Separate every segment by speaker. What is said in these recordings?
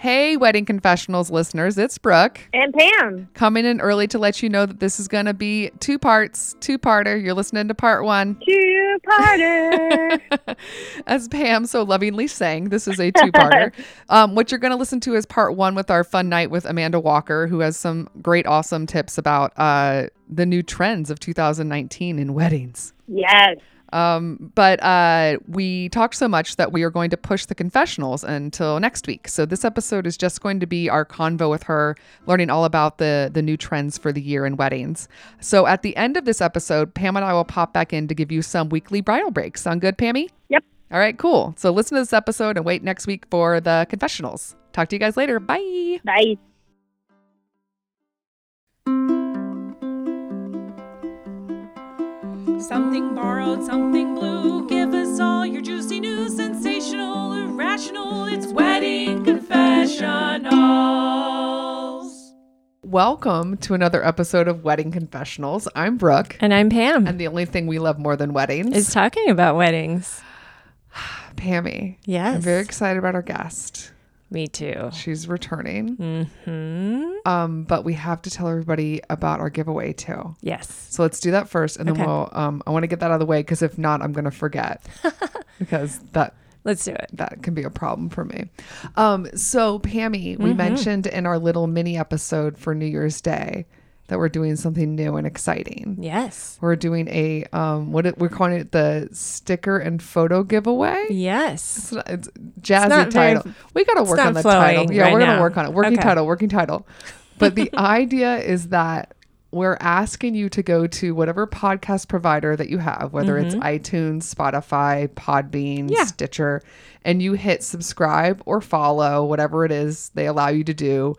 Speaker 1: Hey, Wedding Confessionals listeners, it's Brooke
Speaker 2: And Pam.
Speaker 1: coming in early to let you know that this is going to be two parts, two parter. You're listening to part one.
Speaker 2: Two parter.
Speaker 1: As Pam so lovingly sang, this is a two parter. um, what you're going to listen to is part one with our fun night with Amanda Walker, who has some great, awesome tips about uh, the new trends of 2019 in weddings.
Speaker 2: yes.
Speaker 1: Um, but uh, we talked so much that we are going to push the confessionals until next week. So this episode is just going to be our convo with her, learning all about the the new trends for the year in weddings. So at the end of this episode, Pam and I will pop back in to give you some weekly bridal breaks. Sound good, Pammy?
Speaker 2: Yep.
Speaker 1: All right, cool. So listen to this episode and wait next week for the confessionals. Talk to you guys later. Bye.
Speaker 2: Bye.
Speaker 3: Something borrowed, something blue. Give us all your juicy news, sensational, irrational. It's wedding confessionals.
Speaker 1: Welcome to another episode of Wedding Confessionals. I'm Brooke.
Speaker 4: And I'm Pam.
Speaker 1: And the only thing we love more than weddings
Speaker 4: is talking about weddings.
Speaker 1: Pammy.
Speaker 4: Yes.
Speaker 1: I'm very excited about our guest.
Speaker 4: Me too.
Speaker 1: She's returning.
Speaker 4: Hmm.
Speaker 1: Um, but we have to tell everybody about our giveaway too.
Speaker 4: Yes.
Speaker 1: So let's do that first, and then we'll. Um, I want to get that out of the way because if not, I'm gonna forget because that
Speaker 4: Let's do it.
Speaker 1: that can be a problem for me. Um, so Pammy, we mentioned in our little mini episode for New Year's Day that we're doing something new and exciting.
Speaker 4: Yes.
Speaker 1: We're doing a um, what it, we're calling it the sticker and photo giveaway.
Speaker 4: Yes.
Speaker 1: It's, not- it's jazzy
Speaker 4: very-
Speaker 1: title. we got to work on the title. Yeah,
Speaker 4: right
Speaker 1: we're gonna work on it. Working
Speaker 4: Okay.
Speaker 1: title. Working title. But the idea is that we're asking you to go to whatever podcast provider that you have, whether it's iTunes, Spotify, Podbean,
Speaker 4: Mm-hmm. Yeah.
Speaker 1: Stitcher, and you hit subscribe or follow, whatever it is they allow you to do.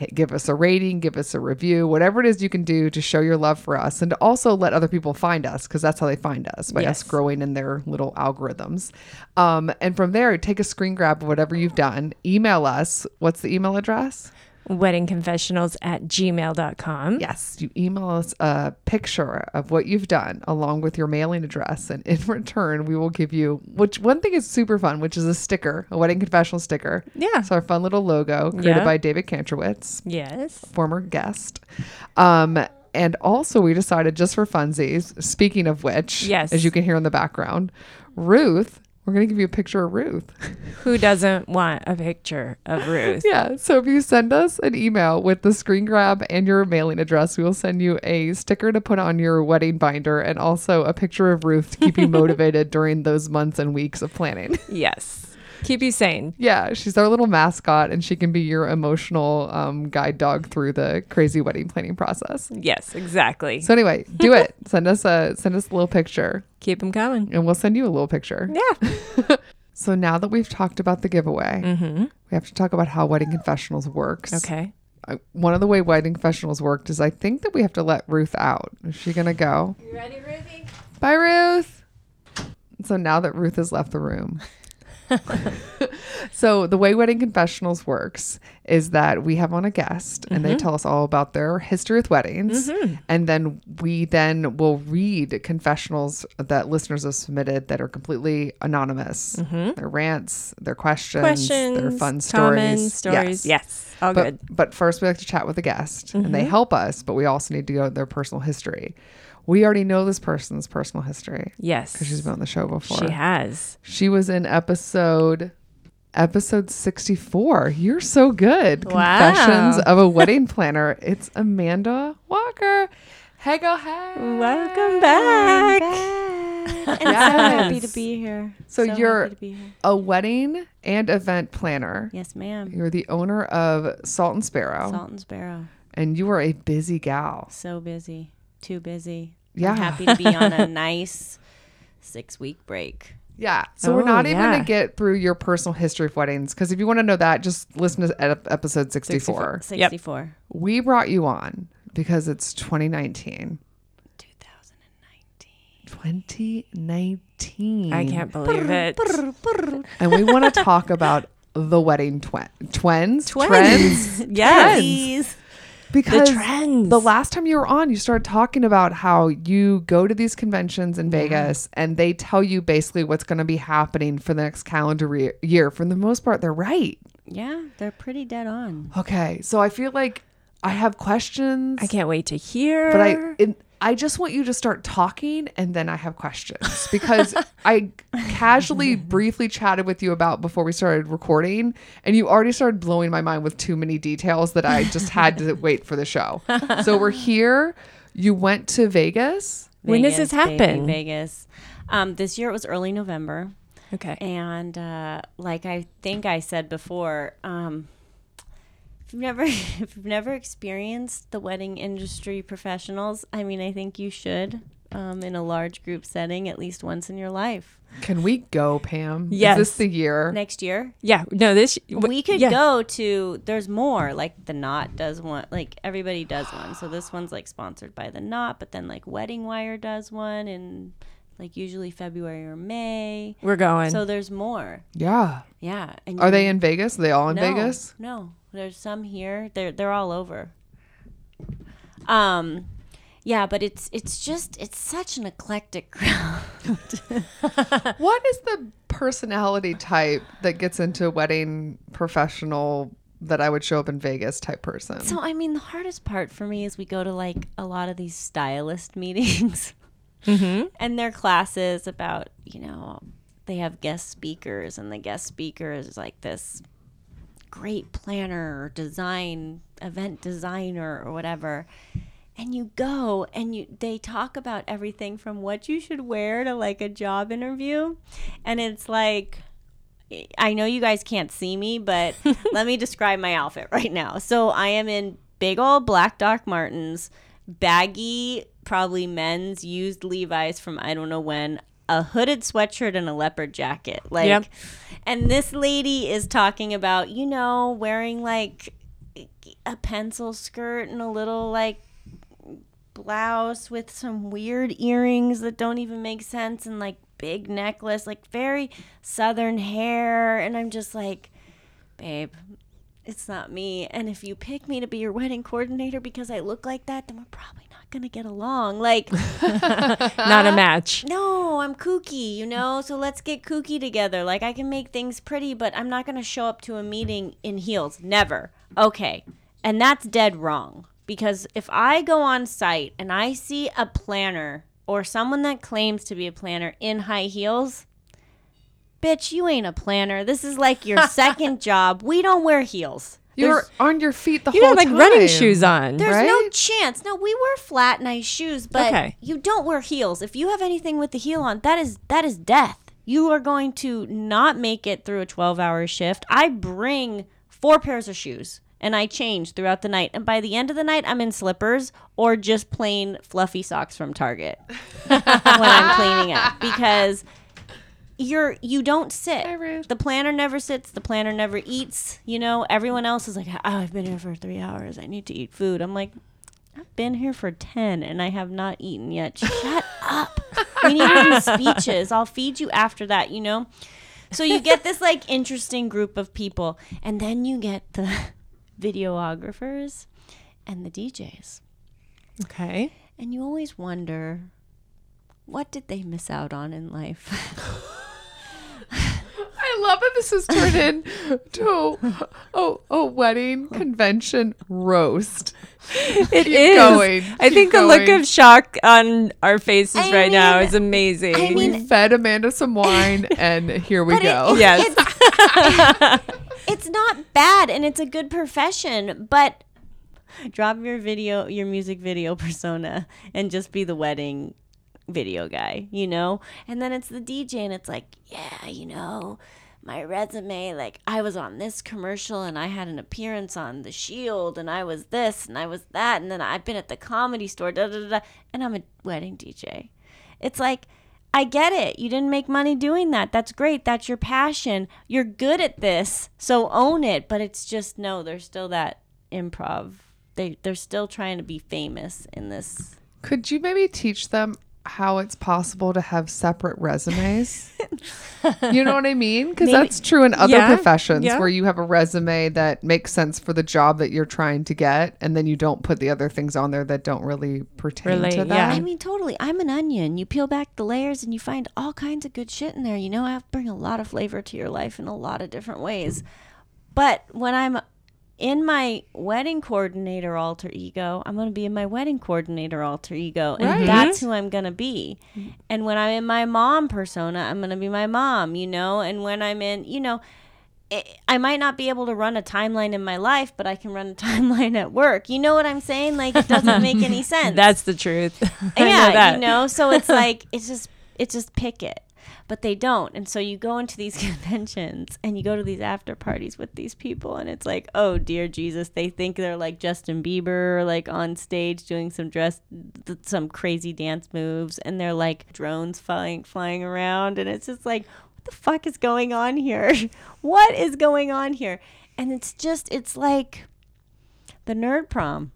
Speaker 1: Hit, give us a rating, give us a review, whatever it is you can do to show your love for us and to also let other people find us because that's how they find us by us growing in their little algorithms. Um, and from there, take a screen grab of whatever you've done, email us. What's the email address?
Speaker 4: Wedding confessionals at gmail.com.
Speaker 1: Yes, you email us a picture of what you've done along with your mailing address. And in return, we will give you, which one thing is super fun, which is a sticker, a wedding confessional sticker.
Speaker 4: Yeah.
Speaker 1: It's our fun little logo created
Speaker 4: Yeah.
Speaker 1: by David Kantrowitz.
Speaker 4: Yes.
Speaker 1: former guest. Um, and also, we decided just for funsies, speaking of which,
Speaker 4: Yes.
Speaker 1: as you can hear in the background, Ruth, we're going to give you a picture of Ruth.
Speaker 4: Who doesn't want a picture of Ruth?
Speaker 1: yeah. So if you send us an email with the screen grab and your mailing address, we will send you a sticker to put on your wedding binder and also a picture of Ruth to keep you motivated during those months and weeks of planning.
Speaker 4: yes. Keep you sane.
Speaker 1: Yeah, she's our little mascot, and she can be your emotional um, guide dog through the crazy wedding planning process.
Speaker 4: Yes, exactly.
Speaker 1: So anyway, do it. send us a send us a little picture,
Speaker 4: Keep them coming.
Speaker 1: and we'll send you a little picture.
Speaker 4: Yeah.
Speaker 1: So now that we've talked about the giveaway,
Speaker 4: Mm-hmm.
Speaker 1: we have to talk about how wedding confessionals works.
Speaker 4: Okay.
Speaker 1: I, one of the way wedding confessionals worked is I think that we have to let Ruth out. Is she gonna go?
Speaker 4: You ready, Ruthie?
Speaker 1: Bye, Ruth. So now that Ruth has left the room. so the way wedding confessionals works is that we have on a guest and they mm-hmm. tell us all about their history with weddings mm-hmm. and then we then will read confessionals that listeners have submitted that are completely anonymous mm-hmm. their rants their questions,
Speaker 4: Questions,
Speaker 1: their fun stories
Speaker 4: stories. Yes. All
Speaker 1: but,
Speaker 4: good.
Speaker 1: but first, we like to chat with the guest, and
Speaker 4: Mm-hmm.
Speaker 1: they help us. But we also need to go to their personal history. We already know this person's personal history
Speaker 4: Yes.
Speaker 1: because she's been on the show before.
Speaker 4: She has.
Speaker 1: She was in episode episode 64. You're so good.
Speaker 4: Wow.
Speaker 1: Confessions of a Wedding Planner. It's Amanda Walker. Hey, go hey.
Speaker 4: Welcome back.
Speaker 5: And so
Speaker 1: Yes.
Speaker 5: happy to be here.
Speaker 1: So you're-
Speaker 5: happy to be here.
Speaker 1: A wedding and event planner.
Speaker 5: Yes, ma'am.
Speaker 1: You're the owner of Salt and Sparrow,
Speaker 5: Salt and Sparrow.
Speaker 1: and you are a busy gal.
Speaker 5: So busy. Too busy.
Speaker 1: Yeah.
Speaker 5: I'm happy to be on a nice six week break.
Speaker 1: Yeah. So we're
Speaker 4: Oh,
Speaker 1: not even going to get through your personal history of weddings because if you want to know that, just listen to ep- episode 64.
Speaker 5: 64.
Speaker 1: We brought you on because it's 2019.
Speaker 5: 2019.
Speaker 1: 2019.
Speaker 4: I can't believe it.
Speaker 1: And we want to talk about the wedding twen- twins.
Speaker 4: Twins.
Speaker 1: Trends.
Speaker 4: Yes.
Speaker 5: Please.
Speaker 1: Because
Speaker 4: trends.
Speaker 1: the last time you were on, you started talking about how you go to these conventions in Vegas and they tell you basically what's going to be happening for the next calendar re- year. For the most part, they're right.
Speaker 5: Yeah, they're pretty dead on.
Speaker 1: Okay, so I feel like I have questions.
Speaker 4: I can't wait to hear.
Speaker 1: but I it, I just want you to start talking and then I have questions because I casually briefly chatted with you about before we started recording and you already started blowing my mind with too many details that I just had to wait for the show. So we're here. You went to Vegas.
Speaker 4: When does
Speaker 5: Vegas,
Speaker 4: this
Speaker 5: baby,
Speaker 4: happen?
Speaker 5: Vegas. Um, this year it was early November.
Speaker 4: okay.
Speaker 5: And uh, like I think I said before, um, if you've never if you've never experienced the wedding industry professionals, I mean, I think you should um, in a large group setting at least once in your life.
Speaker 1: Can we go, Pam?
Speaker 4: Yes.
Speaker 1: Is this the year?
Speaker 5: Next year,
Speaker 4: Yeah. No, this
Speaker 5: we could
Speaker 4: yeah.
Speaker 5: go to. There's more. Like the Knot does one. Like everybody does one. So this one's like sponsored by the Knot, but then like Wedding Wire does one, and like usually February or May.
Speaker 4: We're going.
Speaker 5: So there's more.
Speaker 1: Yeah.
Speaker 5: Yeah. And
Speaker 1: Are they in Vegas? Are they all in
Speaker 5: no,
Speaker 1: Vegas?
Speaker 5: No, there's some here. They're they're all over. Um, yeah, but it's it's just it's such an eclectic crowd.
Speaker 1: What is the personality type that gets into wedding professional that I would show up in Vegas type person?
Speaker 5: so I mean, the hardest part for me is we go to like a lot of these stylist meetings, Mm-hmm. and their classes about you know they have guest speakers, and the guest speaker is like this great planner or design event designer or whatever. And you go and you they talk about everything from what you should wear to like a job interview. And it's like I know you guys can't see me but let me describe my outfit right now. So I am in big old black Doc Martens baggy probably men's used Levi's from I don't know when a hooded sweatshirt and a leopard jacket. Like
Speaker 4: Yep.
Speaker 5: and this lady is talking about you know wearing like a pencil skirt and a little like blouse with some weird earrings that don't even make sense and like big necklace like very southern hair. And i'm just like babe it's not me. And if you pick me to be your wedding coordinator because i look like that then we're probably not gonna get along like
Speaker 4: Not a match.
Speaker 5: no, I'm kooky, you know? So let's get kooky together. Like, I can make things pretty, but I'm not going to show up to a meeting in heels. Never. Okay. And that's dead wrong. Because if I go on site and I see a planner or someone that claims to be a planner in high heels, bitch, you ain't a planner. This is like your second job. We don't wear heels.
Speaker 1: You're on your feet the whole time.
Speaker 4: You
Speaker 1: whole
Speaker 4: have like
Speaker 1: time.
Speaker 4: running shoes on.
Speaker 5: There's no chance. No, we wear flat, nice shoes, but
Speaker 4: Okay.
Speaker 5: you don't wear heels. If you have anything with the heel on, that is that is death. You are going to not make it through a 12-hour shift. I bring four pairs of shoes and I change throughout the night. And by the end of the night, I'm in slippers or just plain fluffy socks from Target when I'm cleaning up because you're you don't sit. The planner never sits. The planner never eats. You know, everyone else is like, "Oh, I've been here for three hours. I need to eat food." I'm like, I've been here for ten and I have not eaten yet. Shut up. We need to do speeches. I'll feed you after that. You know. So you get this like interesting group of people, and then you get the videographers and the DJs,
Speaker 4: Okay.
Speaker 5: and you always wonder, what did they miss out on in life?
Speaker 1: I love that this has turned into a, a wedding convention roast.
Speaker 4: It
Speaker 1: Keep
Speaker 4: is.
Speaker 1: going.
Speaker 4: I
Speaker 1: Keep
Speaker 4: think the look of shock on our faces
Speaker 5: I
Speaker 4: right now is amazing.
Speaker 5: I mean-
Speaker 1: we fed Amanda some wine, and here we
Speaker 5: But it-
Speaker 1: go.
Speaker 5: it-
Speaker 4: Yes.
Speaker 5: It's, it's not bad and it's a good profession, but drop your video, your music video persona and just be the wedding video guy, you know? And then it's the DJ and it's like, yeah, you know, my resume, like I was on this commercial and I had an appearance on The Shield and I was this and I was that and then I've been at the comedy store, da da da, and I'm a wedding DJ. It's like, I get it. You didn't make money doing that. That's great. That's your passion. You're good at this. So own it. But it's just no, there's still that improv. They they're still trying to be famous in this.
Speaker 1: Could you maybe teach them how it's possible to have separate resumes? you know what I mean? Because that's true in other
Speaker 4: Yeah,
Speaker 1: professions
Speaker 4: yeah.
Speaker 1: where you have a resume that makes sense for the job that you're trying to get, and then you don't put the other things on there that don't really pertain
Speaker 4: Relate,
Speaker 1: to
Speaker 4: yeah.
Speaker 1: that.
Speaker 5: I mean, totally. I'm an onion. You peel back the layers and you find all kinds of good shit in there. You know, I bring a lot of flavor to your life in a lot of different ways. But when I'm in my wedding coordinator alter ego, I'm going to be in my wedding coordinator alter ego. And
Speaker 1: Right.
Speaker 5: that's mm-hmm. who I'm going to be. Mm-hmm. And when I'm in my mom persona, I'm going to be my mom, you know? And when I'm in, you know, I- I might not be able to run a timeline in my life, but I can run a timeline at work. You know what I'm saying? Like, it doesn't make any sense
Speaker 4: That's the truth.
Speaker 5: Yeah,
Speaker 4: know
Speaker 5: you know. So it's like it's just it's just pick it, but they don't. And so you go into these conventions and you go to these after parties with these people, and it's like, oh dear Jesus, they think they're like Justin Bieber, like on stage doing some dress, some crazy dance moves, and they're like drones flying flying around, and it's just like, what the fuck is going on here? what is going on here? And it's just it's like the nerd prom.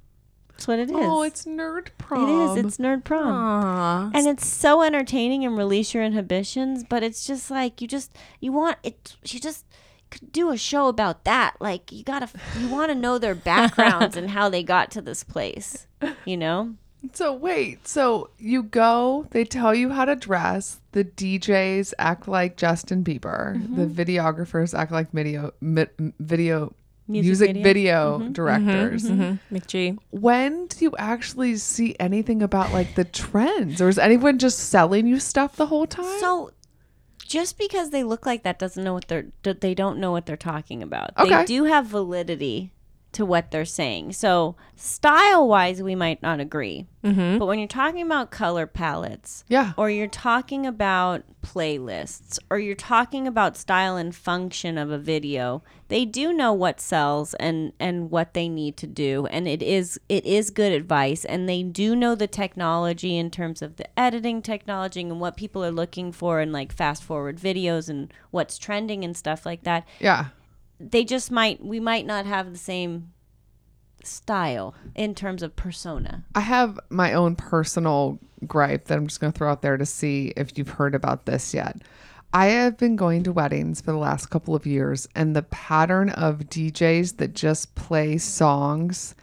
Speaker 5: That's what it is.
Speaker 1: Oh, it's nerd prom.
Speaker 5: It is. It's nerd prom.
Speaker 4: Aw.
Speaker 5: And it's so entertaining and release your inhibitions, but it's just like you just you want it you just could do a show about that. Like you gotta you want to know their backgrounds and how they got to this place. You know?
Speaker 1: So wait, so you go, they tell you how to dress, the DJs act like Justin Bieber,
Speaker 5: Mm-hmm.
Speaker 1: the videographers act like video mi- video
Speaker 5: Music
Speaker 1: music,
Speaker 5: video.
Speaker 1: video,
Speaker 5: Mm-hmm.
Speaker 1: directors.
Speaker 4: Mhm. McG.
Speaker 1: When do you actually see anything about like the trends or is anyone just selling you stuff the whole time?
Speaker 5: So just because they look like that doesn't know what they're they don't know what they're talking about.
Speaker 1: Okay.
Speaker 5: They do have validity to what they're saying. So style wise, we might not agree. Mm-hmm. But when you're talking about color palettes,
Speaker 1: yeah.
Speaker 5: or you're talking about playlists, or you're talking about style and function of a video, they do know what sells and and what they need to do, and it is it is good advice, and they do know the technology in terms of the editing technology and what people are looking for, and like fast forward videos and what's trending and stuff like that.
Speaker 1: Yeah.
Speaker 5: They just might we might not have the same style in terms of persona.
Speaker 1: I have my own personal gripe that I'm just going to throw out there to see if you've heard about this yet. I have been going to weddings for the last couple of years, and the pattern of DJs that just play songs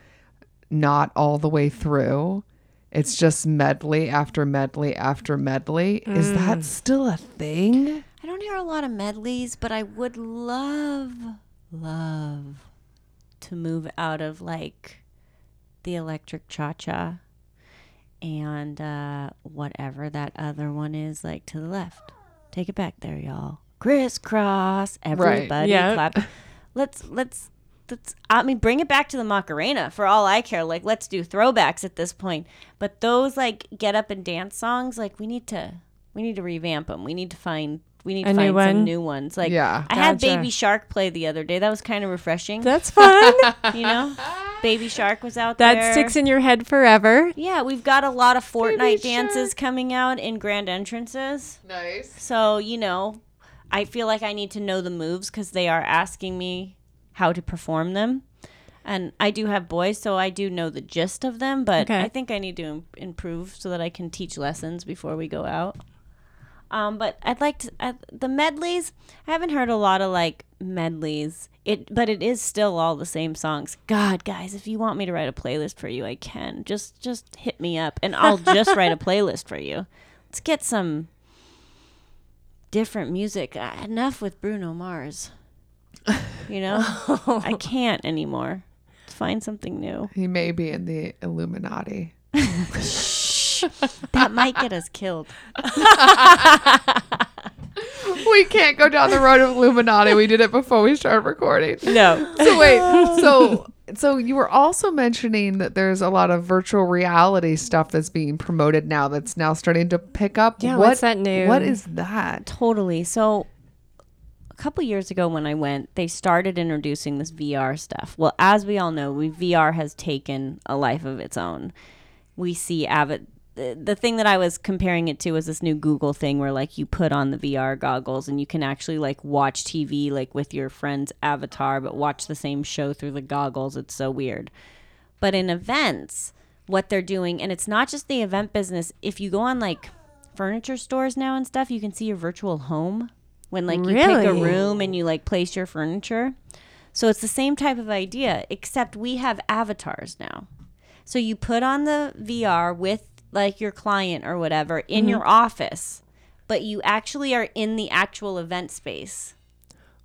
Speaker 1: not all the way through, it's just medley after medley after medley. Is that mm. still a thing?
Speaker 5: I don't hear a lot of medleys, but I would love, love to move out of like the electric cha cha and uh, whatever that other one is, like to the left. Take it back there, y'all. Crisscross. Everybody
Speaker 4: Yeah.
Speaker 5: clap. Let's let's let's I mean bring it back to the Macarena for all I care. Like let's do throwbacks at this point. But those like get up and dance songs, like we need to we need to revamp them. We need to find we need to
Speaker 4: A new
Speaker 5: find some new ones. Like
Speaker 1: Yeah.
Speaker 5: I had
Speaker 4: Gotcha.
Speaker 5: Baby Shark play the other day. That was kind of refreshing.
Speaker 4: That's fun.
Speaker 5: you know, Baby Shark was out there.
Speaker 4: that sticks in your head forever.
Speaker 5: yeah, we've got a lot of Fortnite dances coming out in grand entrances.
Speaker 1: Nice.
Speaker 5: So, you know, I feel like I need to know the moves because they are asking me how to perform them. And I do have boys, so I do know the gist of them, but
Speaker 4: Okay.
Speaker 5: I think I need to im- improve so that I can teach lessons before we go out. Um, but I'd like to uh, the medleys. I haven't heard a lot of like medleys. It, but it is still all the same songs. God, guys, if you want me to write a playlist for you, I can. Just, just hit me up, and I'll just write a playlist for you. Let's get some different music. Uh, enough with Bruno Mars. You know, I can't anymore. Let's find something new.
Speaker 1: He may be in the Illuminati.
Speaker 5: That might get us killed.
Speaker 1: we can't go down the road of Illuminati. We did it before we started recording.
Speaker 4: No.
Speaker 1: So wait, so so you were also mentioning that there's a lot of virtual reality stuff that's being promoted now that's now starting to pick up.
Speaker 4: Yeah,
Speaker 1: what,
Speaker 4: what's that new?
Speaker 1: What is that?
Speaker 5: Totally. So a couple years ago when I went, they started introducing this VR stuff. Well, as we all know, we VR has taken a life of its own. We see avid the, thing that I was comparing it to was this new Google thing where like you put on the VR goggles and you can actually like watch TV like with your friend's avatar but watch the same show through the goggles. It's so weird. But in events, what they're doing, and it's not just the event business. If you go on like furniture stores now and stuff, you can see your virtual home when like you pick a room and you like place your furniture. So it's the same type of idea, except we have avatars now. So you put on the VR with like your client or whatever in your office, but you actually are in the actual event space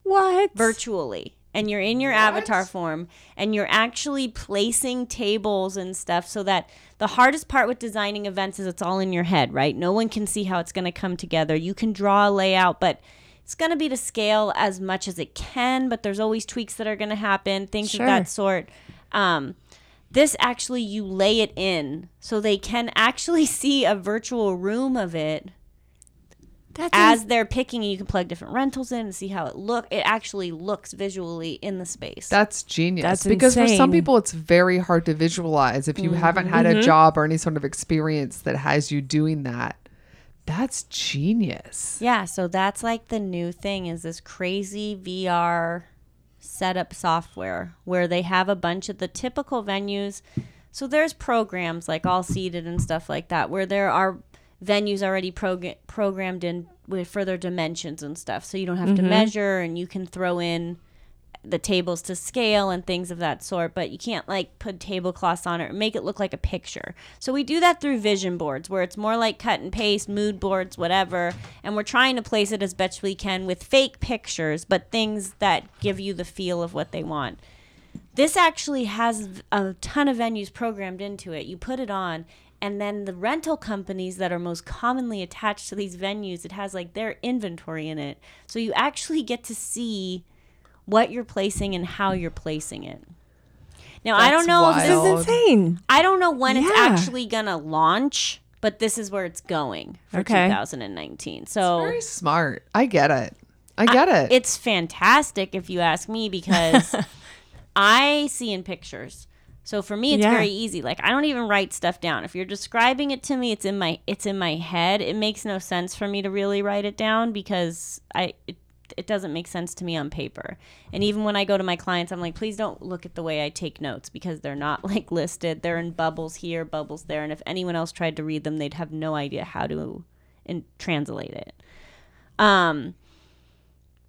Speaker 4: What?
Speaker 5: virtually and you're in your avatar form and you're actually placing tables and stuff so that the hardest part with designing events is it's all in your head, right? No one can see how it's going to come together. You can draw a layout, but it's going to be to scale as much as it can, but there's always tweaks that are going to happen, things
Speaker 4: Sure.
Speaker 5: of that sort. Um, this actually, you lay it in so they can actually see a virtual room of it
Speaker 4: That's
Speaker 5: as they're picking. You can plug different rentals in and see how it look. It actually looks visually in the space.
Speaker 1: That's genius.
Speaker 4: That's
Speaker 1: because for some people, it's very hard to visualize if you haven't had a mm-hmm. Mm-hmm. job or any sort of experience that has you doing that. That's genius.
Speaker 5: Yeah, so that's like the new thing is this crazy VR setup software where they have a bunch of the typical venues. So there's programs like All Seated and stuff like that where there are venues already prog- programmed in with further dimensions and stuff. So you don't have to mm-hmm. measure and you can throw in the tables to scale and things of that sort, but you can't like put tablecloths on it or make it look like a picture. So we do that through vision boards where it's more like cut and paste, mood boards, whatever, and we're trying to place it as best we can with fake pictures, but things that give you the feel of what they want. This actually has a ton of venues programmed into it. You put it on and then the rental companies that are most commonly attached to these venues, it has like their inventory in it. So you actually get to see what you're placing and how you're placing it. Now I don't know if
Speaker 4: this is insane.
Speaker 5: I don't know when it's actually gonna launch, but this is where it's going for
Speaker 4: Okay.
Speaker 5: 2019. So
Speaker 1: Very smart. I get it. I get it.
Speaker 5: it's fantastic if you ask me because I see in pictures. So for me it's
Speaker 4: Yeah.
Speaker 5: very easy. Like I don't even write stuff down. If you're describing it to me, it's in my it's in my head. It makes no sense for me to really write it down because I it, it doesn't make sense to me on paper. And even when I go to my clients, I'm like, please don't look at the way I take notes because they're not like listed. They're in bubbles here, bubbles there, and if anyone else tried to read them, they'd have no idea how to in, translate it. Um,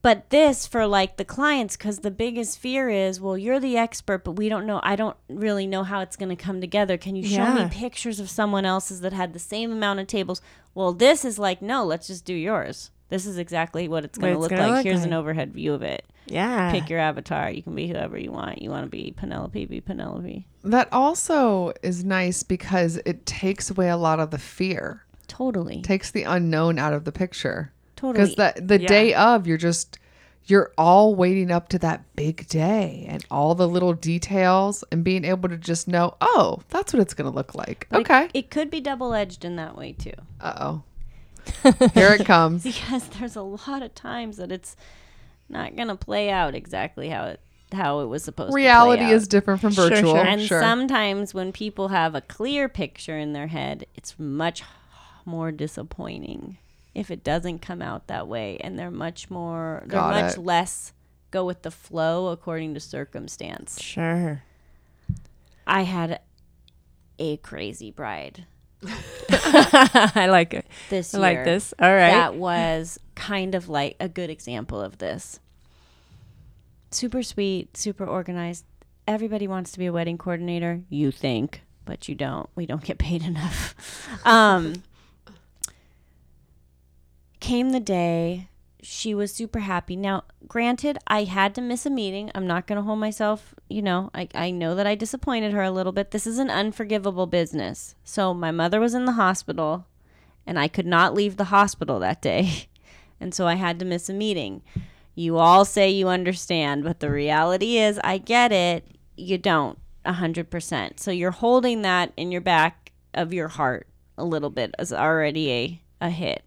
Speaker 5: but this for like the clients, because the biggest fear is, well, you're the expert, but we don't know. I don't really know how it's going to come together. Can you show
Speaker 4: Yeah.
Speaker 5: me pictures of someone else's that had the same amount of tables? Well, this is like, no, let's just do yours. This is exactly what it's going to look like.
Speaker 4: look
Speaker 5: Here's
Speaker 4: like.
Speaker 5: an overhead view of it.
Speaker 4: Yeah.
Speaker 5: Pick your avatar. You can be whoever you want. You want to be Penelope, be Penelope.
Speaker 1: that also is nice because it takes away a lot of the fear,
Speaker 5: Totally.
Speaker 1: takes the unknown out of the picture.
Speaker 5: Totally.
Speaker 1: Because the the
Speaker 4: Yeah.
Speaker 1: day of, you're just you're all waiting up to that big day and all the little details and being able to just know, oh, that's what it's going to look like.
Speaker 5: But it-
Speaker 1: okay.
Speaker 5: It, could be double edged in that way too.
Speaker 1: Uh oh. Here it comes.
Speaker 5: because there's a lot of times that it's not going to play out exactly how it how it was supposed
Speaker 1: Reality
Speaker 5: to play out.
Speaker 1: is different from
Speaker 4: Sure,
Speaker 1: virtual.
Speaker 4: sure.
Speaker 5: and
Speaker 1: sure.
Speaker 5: sometimes when people have a clear picture in their head it's much more disappointing if it doesn't come out that way and they're much more they're
Speaker 1: Got
Speaker 5: much
Speaker 1: it.
Speaker 5: less go with the flow according to circumstance
Speaker 4: Sure.
Speaker 5: i had a crazy bride
Speaker 4: I like it.
Speaker 5: this
Speaker 4: I
Speaker 5: year
Speaker 4: like this. All right.
Speaker 5: that was kind of like a good example of this. Super sweet, super organized. Everybody wants to be a wedding coordinator. You think, but you don't. We don't get paid enough. Um, came the day. She was super happy. Now, granted, I had to miss a meeting. I'm not going to hold myself, you know, I, I know that I disappointed her a little bit. This is an unforgivable business. So, my mother was in the hospital and I could not leave the hospital that day. And so I had to miss a meeting. You all say you understand, but the reality is, I get it. You don't 100%. So you're holding that in your back of your heart a little bit as already a, a hit.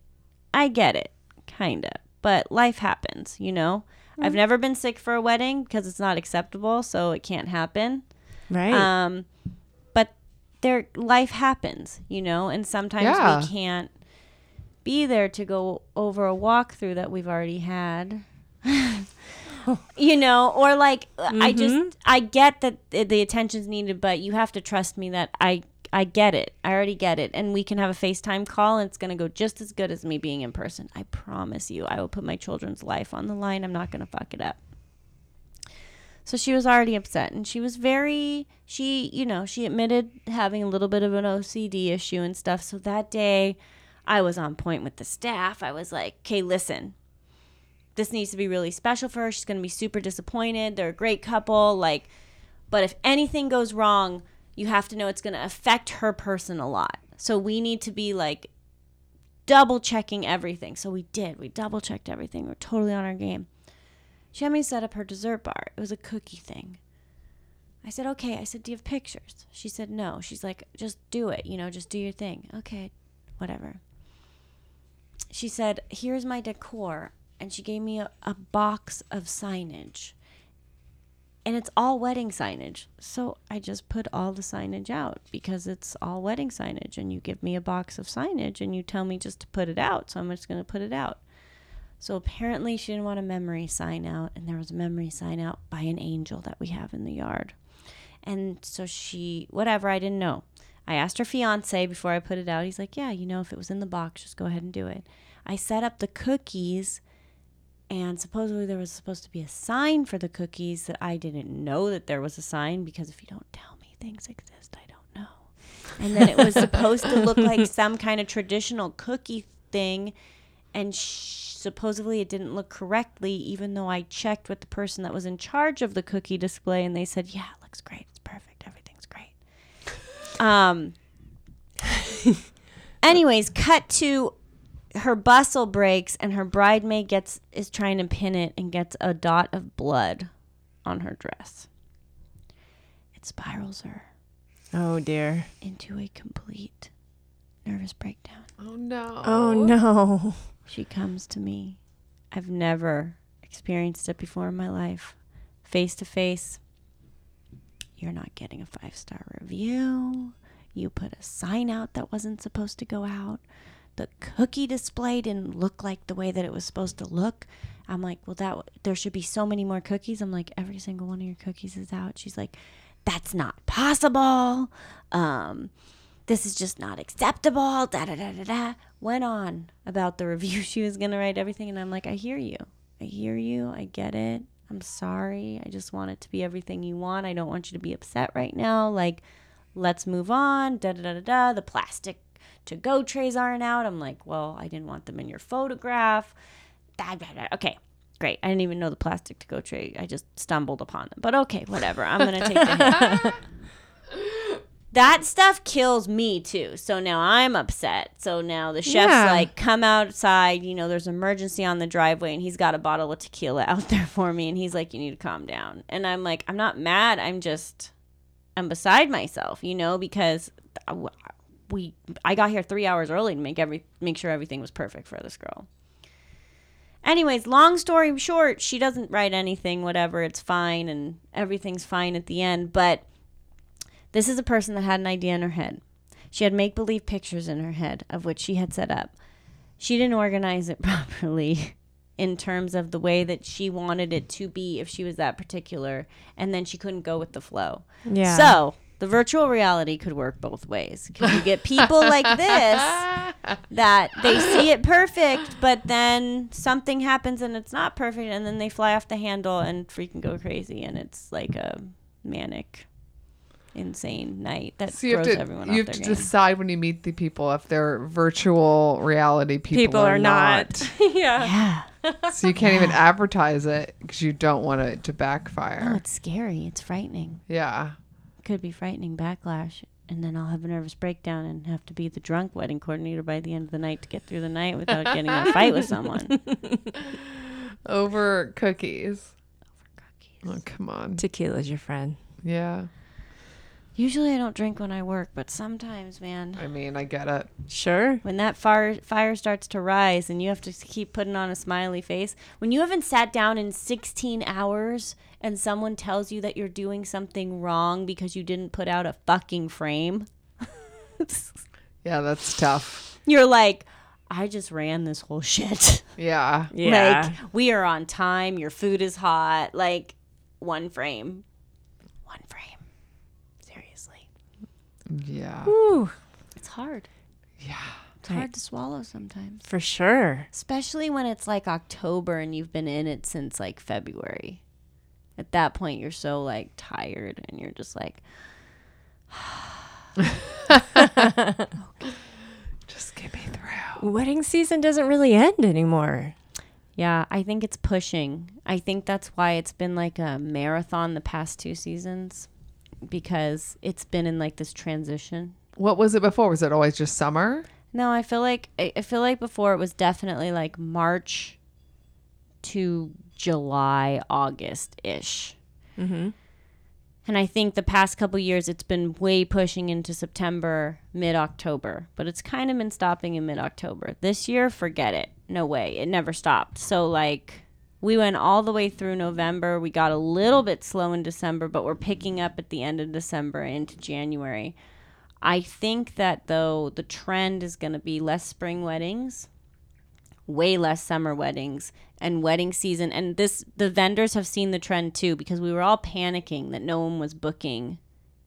Speaker 5: I get it, kind of. But life happens, you know? I've never been sick for a wedding because it's not acceptable, so it can't happen.
Speaker 4: right.
Speaker 5: Um, but there, life happens, you know, and sometimes
Speaker 1: Yeah.
Speaker 5: we can't be there to go over a walkthrough that we've already had. you know, or like I just I get that the the attention's needed, but you have to trust me that I I get it. I already get it, and we can have a FaceTime call, and it's gonna go just as good as me being in person. I promise you. I will put my children's life on the line. I'm not gonna fuck it up. So she was already upset and she was very she, you know, she admitted having a little bit of an OCD issue and stuff. So that day I was on point with the staff. I was like, "Okay, listen. this needs to be really special for her. She's going to be super disappointed. They're a great couple. Like, but if anything goes wrong, you have to know it's going to affect her person a lot. So we need to be like double checking everything. So we did. We double checked everything. We're totally on our game. She had me set up her dessert bar. It was a cookie thing. I said, okay. I said, do you have pictures? She said, no. She's like, just do it. You know, just do your thing. Okay, whatever. She said, here's my decor. And she gave me a, a box of signage. And it's all wedding signage. So I just put all the signage out because it's all wedding signage. And you give me a box of signage and you tell me just to put it out. So I'm just going to put it out. So apparently she didn't want a memory sign out, and there was a memory sign out by an angel that we have in the yard. And so she, whatever, I didn't know. I asked her fiance before I put it out. He's like, Yeah, you know, if it was in the box, just go ahead and do it. I set up the cookies, and supposedly there was supposed to be a sign for the cookies that I didn't know that there was a sign because if you don't tell me things exist, I don't know. And then it was supposed to look like some kind of traditional cookie thing, and sh- supposedly it didn't look correctly, even though I checked with the person that was in charge of the cookie display, and they said, "Yeah, it looks great. It's perfect. Everything's great." Um. anyways, cut to her bustle breaks, and her bridemaid gets is trying to pin it and gets a dot of blood on her dress. It spirals her
Speaker 4: Oh dear.
Speaker 5: into a complete nervous breakdown.
Speaker 1: Oh no.
Speaker 4: Oh no.
Speaker 5: She comes to me. I've never experienced it before in my life. Face to face. You're not getting a five star review. You put a sign out that wasn't supposed to go out. The cookie display didn't look like the way that it was supposed to look. I'm like, well, that there should be so many more cookies. I'm like, every single one of your cookies is out. She's like, that's not possible. Um, this is just not acceptable. Da da da da da. Went on about the review she was gonna write everything, and I'm like, I hear you. I hear you. I get it. I'm sorry. I just want it to be everything you want. I don't want you to be upset right now. Like, let's move on. Da da da da da. The plastic to go trays aren't out. I'm like, well, I didn't want them in your photograph. Okay, great. I didn't even know the plastic to go tray. I just stumbled upon them. But okay, whatever. I'm gonna take the hit. that stuff kills me too. So now I'm upset. So now the chef's
Speaker 4: Yeah.
Speaker 5: like, come outside. You know, there's emergency on the driveway, and he's got a bottle of tequila out there for me, and he's like, you need to calm down. And I'm like, I'm not mad. I'm just, I'm beside myself. You know, because uh, we, I got here three hours early to make every, make sure everything was perfect for this girl. Anyways, long story short, she doesn't write anything, whatever, it's fine, and everything's fine at the end. But this is a person that had an idea in her head. She had make believe pictures in her head of which she had set up. She didn't organize it properly in terms of the way that she wanted it to be if she was that particular, and then she couldn't go with the flow.
Speaker 4: Yeah.
Speaker 5: So the virtual reality could work both ways. Can you get people like this that they see it perfect, but then something happens and it's not perfect, and then they fly off the handle and freaking go crazy, and it's like a manic, insane night that
Speaker 1: So you have
Speaker 5: throws
Speaker 1: to
Speaker 5: everyone
Speaker 1: you have to
Speaker 5: game.
Speaker 1: decide when you meet the people if they're virtual reality people,
Speaker 4: People
Speaker 1: or
Speaker 4: are not. yeah.
Speaker 5: yeah.
Speaker 1: so you can't even advertise it because you don't want it to backfire.
Speaker 5: Oh, it's scary. It's frightening.
Speaker 1: yeah.
Speaker 5: Could be frightening backlash. And then I'll have a nervous breakdown and have to be the drunk wedding coordinator by the end of the night to get through the night without getting in a fight with someone. Over cookies.
Speaker 1: Over cookies. Oh come on.
Speaker 4: Tequila's your friend.
Speaker 1: Yeah.
Speaker 5: Usually I don't drink when I work, but sometimes, man,
Speaker 1: I mean, I get it.
Speaker 4: Sure.
Speaker 5: when that fire fire starts to rise and you have to keep putting on a smiley face, when you haven't sat down in 16 hours and someone tells you that you're doing something wrong because you didn't put out a fucking frame,
Speaker 1: Yeah, that's tough.
Speaker 5: you're like, I just ran this whole shit.
Speaker 1: Yeah.
Speaker 4: Yeah.
Speaker 5: Like, we are on time, your food is hot, like one frame. One frame. Seriously.
Speaker 1: Yeah.
Speaker 4: Ooh,
Speaker 5: It's hard.
Speaker 1: Yeah.
Speaker 5: It's hard to swallow sometimes.
Speaker 4: for sure.
Speaker 5: especially when it's like October and you've been in it since like February. At that point, you're so like tired and you're just like,
Speaker 1: Just get me through.
Speaker 4: Wedding season doesn't really end anymore.
Speaker 5: Yeah, I think it's pushing. I think that's why it's been like a marathon the past two seasons because it's been in like this transition.
Speaker 1: What was it before? Was it always just summer?
Speaker 5: No, I feel like I feel like before it was definitely like March to July, August ish.
Speaker 4: Mm-hmm.
Speaker 5: And I think the past couple years it's been way pushing into September, mid October, but it's kind of been stopping in mid October. This year, forget it. No way. It never stopped. So, like, we went all the way through November. We got a little bit slow in December, but we're picking up at the end of December into January. I think that, though, the trend is going to be less spring weddings way less summer weddings and wedding season and this the vendors have seen the trend too because we were all panicking that no one was booking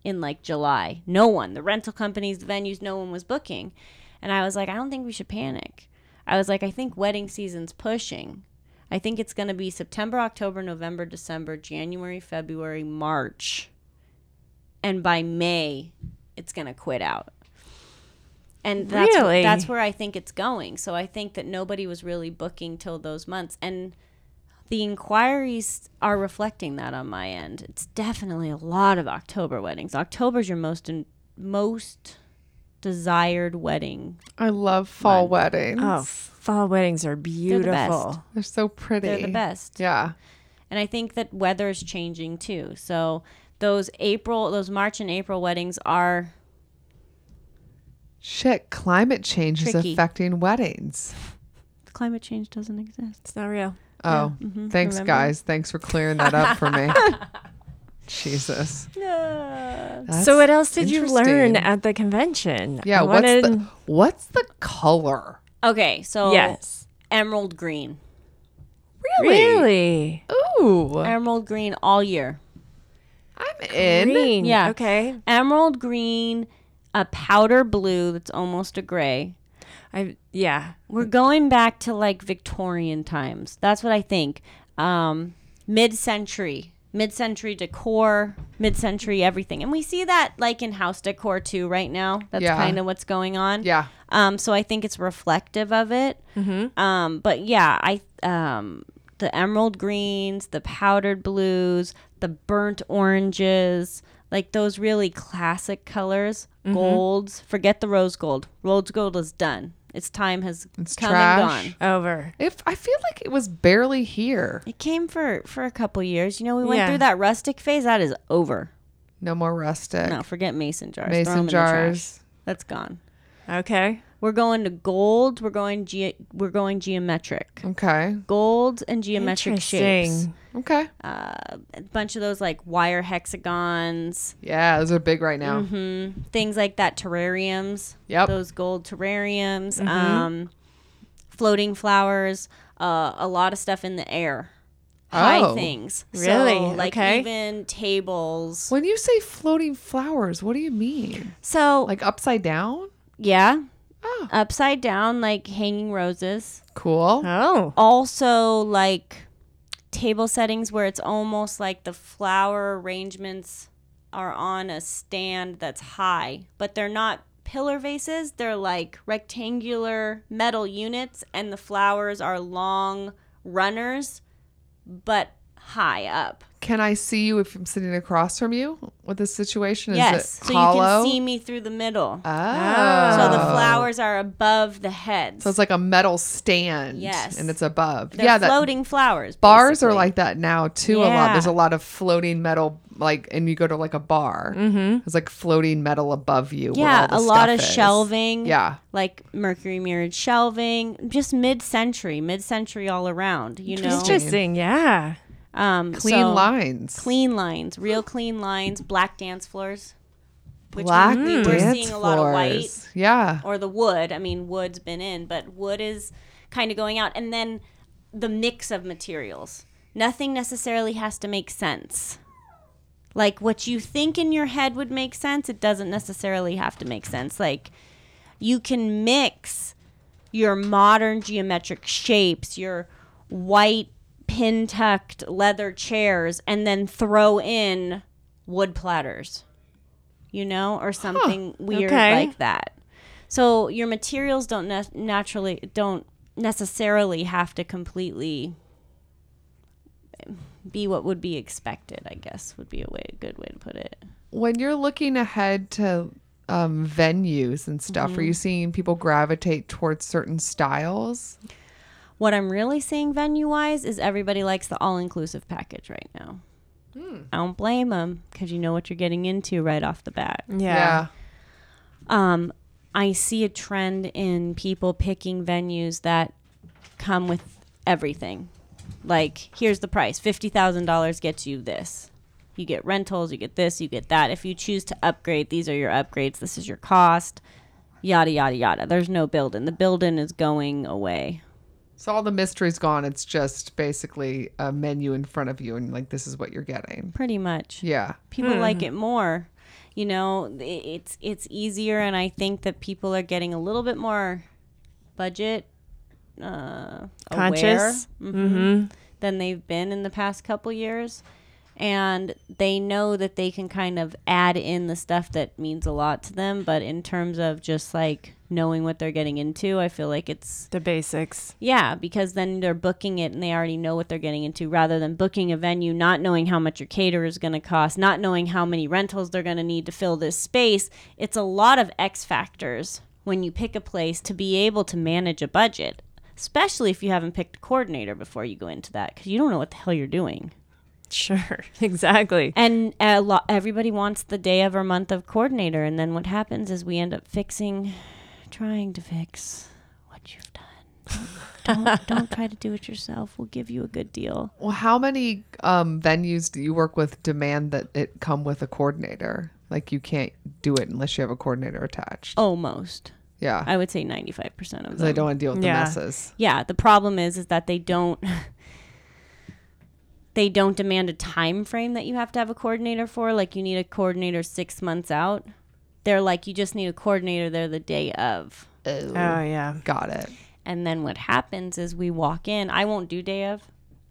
Speaker 5: in like July. No one, the rental companies, the venues, no one was booking. And I was like, I don't think we should panic. I was like, I think wedding season's pushing. I think it's going to be September, October, November, December, January, February, March. And by May, it's going to quit out. And that's
Speaker 4: Really?
Speaker 5: that's where I think it's going. So I think that nobody was really booking till those months and the inquiries are reflecting that on my end. It's definitely a lot of October weddings. October's your most in, most desired wedding.
Speaker 1: I love fall
Speaker 5: Month.
Speaker 1: weddings.
Speaker 4: Oh, fall weddings are
Speaker 5: the best.
Speaker 4: beautiful.
Speaker 1: They're so pretty.
Speaker 5: They're the best.
Speaker 1: Yeah.
Speaker 5: And I think that weather is changing too. So those April, those March and April weddings are
Speaker 1: Shit, climate change
Speaker 5: Tricky.
Speaker 1: is affecting weddings.
Speaker 5: climate change doesn't exist.
Speaker 4: It's not real.
Speaker 1: Oh,
Speaker 5: mhm,
Speaker 1: thanks,
Speaker 5: remember?
Speaker 1: guys. Thanks for clearing that up for me. Jesus. That's
Speaker 4: so, what else did you learn at the convention?
Speaker 1: Yeah,
Speaker 4: I
Speaker 1: what's
Speaker 4: wanted-
Speaker 1: the what's the color?
Speaker 5: Okay, so
Speaker 4: yes,
Speaker 5: emerald green.
Speaker 4: really
Speaker 1: Ooh,
Speaker 5: Emerald green all year.
Speaker 1: I'm in.
Speaker 4: green.
Speaker 5: Yeah.
Speaker 4: okay.
Speaker 5: Emerald green, a powder blue that's almost a gray.
Speaker 4: I yeah.
Speaker 5: We're going back to like Victorian times. That's what I think. Um, mid-century, mid-century decor, mid-century everything, and we see that like in house decor too right now. That's
Speaker 1: Yeah.
Speaker 5: kind of what's going on.
Speaker 1: Yeah.
Speaker 5: Um, so I think it's reflective of it. Hmm. Um, but yeah, I um, the emerald greens, the powdered blues, the burnt oranges, like those really classic colors, golds. Forget the rose gold. Rose gold is done. Its time has
Speaker 1: It's
Speaker 5: come
Speaker 1: trash.
Speaker 5: and gone.
Speaker 4: Over.
Speaker 1: If I feel like it was barely here.
Speaker 5: It came for for a couple years. You know, we went
Speaker 4: Yeah.
Speaker 5: through that rustic phase. That is over.
Speaker 1: No more rustic.
Speaker 5: No, forget mason jars. Throw 'em
Speaker 1: Mason
Speaker 5: in the trash.
Speaker 1: jars.
Speaker 5: That's gone.
Speaker 4: Okay.
Speaker 5: We're going to gold. We're going ge- we're going geometric.
Speaker 1: Okay.
Speaker 5: Gold and geometric shapes.
Speaker 1: Okay.
Speaker 5: Uh, a bunch of those like wire hexagons,
Speaker 1: Yeah, those are big right now.
Speaker 5: hmm things like that. Terrariums.
Speaker 1: Yep.
Speaker 5: Those gold terrariums. Um, floating flowers. Uh, a lot of stuff in the air. High
Speaker 1: Oh.
Speaker 5: things.
Speaker 4: Really?
Speaker 5: So, like
Speaker 4: Okay.
Speaker 5: even tables.
Speaker 1: When you say floating flowers, what do you mean?
Speaker 5: So
Speaker 1: Like upside down?
Speaker 5: yeah,
Speaker 1: Oh,
Speaker 5: upside down like hanging roses.
Speaker 1: cool.
Speaker 4: Oh.
Speaker 5: also like table settings where it's almost like the flower arrangements are on a stand that's high, but they're not pillar vases. They're like rectangular metal units, and the flowers are long runners, but high up.
Speaker 1: Can I see you if I'm sitting across from you with this situation? Is
Speaker 5: yes,
Speaker 1: it
Speaker 5: so
Speaker 1: hollow?
Speaker 5: you can see me through the middle.
Speaker 1: Oh.
Speaker 5: So the flowers are above the heads.
Speaker 1: So it's like a metal stand.
Speaker 5: Yes.
Speaker 1: And it's above.
Speaker 5: They're
Speaker 1: yeah, that
Speaker 5: floating flowers.
Speaker 1: bars are like that now too a lot. There's a lot of floating metal like and you go to like a bar. Mm-hmm. There's like floating metal above you. where
Speaker 5: Yeah,
Speaker 1: all
Speaker 5: a lot of
Speaker 1: is.
Speaker 5: shelving.
Speaker 1: Yeah.
Speaker 5: like mercury mirrored shelving, just mid-century, mid-century all around. You know,
Speaker 4: Interesting. Yeah.
Speaker 5: Um,
Speaker 1: Clean
Speaker 5: so-
Speaker 1: lines.
Speaker 5: clean lines, real clean lines, black dance floors, which
Speaker 1: Black
Speaker 5: we, we're
Speaker 1: dance
Speaker 5: seeing a lot of white
Speaker 1: floors. Yeah.
Speaker 5: or the wood. I mean, wood's been in, but wood is kind of going out, and then the mix of materials. Nothing necessarily has to make sense. Like what you think in your head would make sense, it doesn't necessarily have to make sense. Like you can mix your modern geometric shapes, your white pin tucked leather chairs, and then throw in wood platters, you know, or something weird
Speaker 4: Okay.
Speaker 5: like that. So your materials don't nat- naturally don't necessarily have to completely be what would be expected. I guess would be a way a good way to put it.
Speaker 1: When you're looking ahead to um, venues and stuff, are you seeing people gravitate towards certain styles?
Speaker 5: What I'm really seeing venue wise is everybody likes the all inclusive package right now. I don't blame them because you know what you're getting into right off the bat.
Speaker 4: Yeah.
Speaker 5: Um, I see a trend in people picking venues that come with everything. Like, here's the price $50,000 gets you this. You get rentals, you get this, you get that. If you choose to upgrade, these are your upgrades. This is your cost. Yada, yada, yada. There's no building. The building is going away.
Speaker 1: So all the mystery's gone. It's just basically a menu in front of you, and like this is what you're getting.
Speaker 5: Pretty much.
Speaker 1: Yeah.
Speaker 5: people like it more you know it's it's easier and i think that people are getting a little bit more budget uh
Speaker 4: Conscious.
Speaker 5: aware mhm, than they've been in the past couple years and they know that they can kind of add in the stuff that means a lot to them but in terms of just like knowing what they're getting into i feel like it's
Speaker 4: The basics.
Speaker 5: yeah, because then they're booking it and they already know what they're getting into rather than booking a venue, not knowing how much your caterer is going to cost, not knowing how many rentals they're going to need to fill this space. It's a lot of X factors when you pick a place to be able to manage a budget, especially if you haven't picked a coordinator before you go into that because you don't know what the hell you're doing.
Speaker 4: Sure. Exactly.
Speaker 5: And a lot, everybody wants the day of or month of coordinator, and then what happens is we end up fixing, trying to fix what you've done. Don't don't try to do it yourself. We'll give you a good deal.
Speaker 1: Well, how many um, venues do you work with demand that it come with a coordinator? Like you can't do it unless you have a coordinator attached.
Speaker 5: Almost,
Speaker 1: Yeah.
Speaker 5: I would say ninety five percent of
Speaker 1: Because they don't want to deal with
Speaker 4: Yeah.
Speaker 1: the messes.
Speaker 5: Yeah, the problem is is that they don't. They don't demand a time frame that you have to have a coordinator for. Like you need a coordinator six months out. They're like you just need a coordinator there the day of.
Speaker 4: Oh, yeah.
Speaker 1: Got it.
Speaker 5: And then what happens is we walk in. I won't do day of.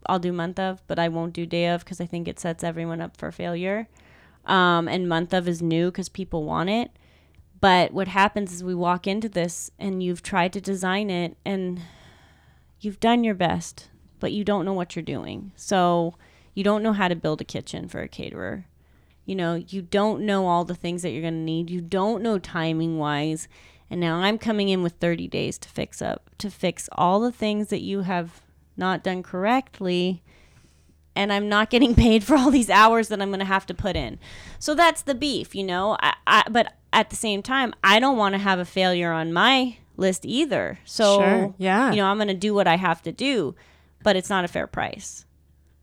Speaker 5: I'll do month of, but I won't do day of because I think it sets everyone up for failure. Um, and month of is new because people want it. But what happens is we walk into this and you've tried to design it and you've done your best, but you don't know what you're doing. So you don't know how to build a kitchen for a caterer. You know, you don't know all the things that you're going to need. You don't know timing wise. And now I'm coming in with 30 days to fix up, to fix all the things that you have not done correctly. And I'm not getting paid for all these hours that I'm going to have to put in. So that's the beef, you know. I, I, but at the same time, I don't want to have a failure on my list either. So,
Speaker 4: Sure, yeah.
Speaker 5: you know, I'm going to do what I have to do, but it's not a fair price.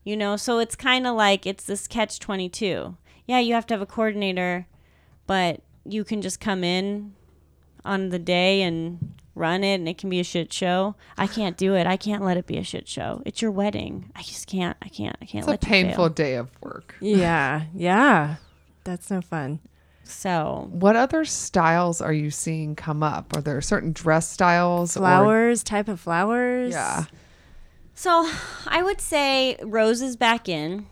Speaker 5: You know, so it's kind of like it's this catch 22. Yeah, you have to have a coordinator, but you can just come in on the day and run it and it can be a shit show. I can't do it. I can't let it be a shit show. It's your wedding. I just can't. I can't. I can't
Speaker 1: It's a
Speaker 5: let you fail.
Speaker 1: painful day of work.
Speaker 4: Yeah. Yeah. That's no fun.
Speaker 5: So,
Speaker 1: What other styles are you seeing come up? Are there certain dress styles? or-
Speaker 4: Flowers, type of flowers.
Speaker 1: yeah.
Speaker 5: so I would say roses back in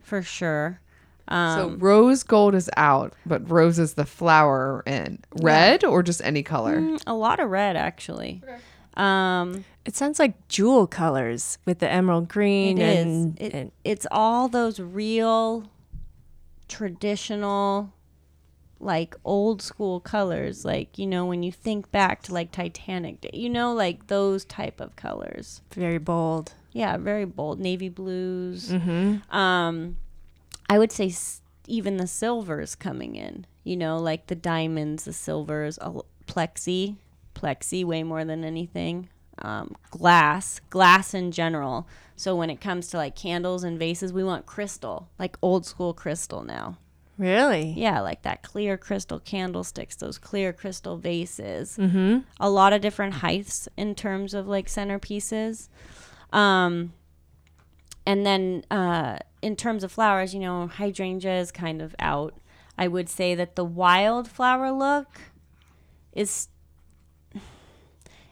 Speaker 5: for sure. Um,
Speaker 1: So rose gold is out, but rose is the flower in red or just any color.
Speaker 5: mm, a lot of red actually. Um,
Speaker 4: It sounds like jewel colors with the emerald green
Speaker 5: It is.
Speaker 4: and,
Speaker 5: It,
Speaker 4: and
Speaker 5: it's all those real traditional like old school colors like you know when you think back to like titanic you know like those type of colors
Speaker 4: very bold.
Speaker 5: yeah very bold navy blues
Speaker 4: Mm-hmm.
Speaker 5: um i would say s- even the silvers coming in you know like the diamonds the silvers plexi plexi way more than anything um, glass glass in general so when it comes to like candles and vases we want crystal like old school crystal now
Speaker 4: Really?
Speaker 5: yeah like that clear crystal candlesticks those clear crystal vases
Speaker 4: Mm-hmm.
Speaker 5: a lot of different heights in terms of like centerpieces. Um, and then uh, in terms of flowers, you know, hydrangea is kind of out. I would say that the wildflower look is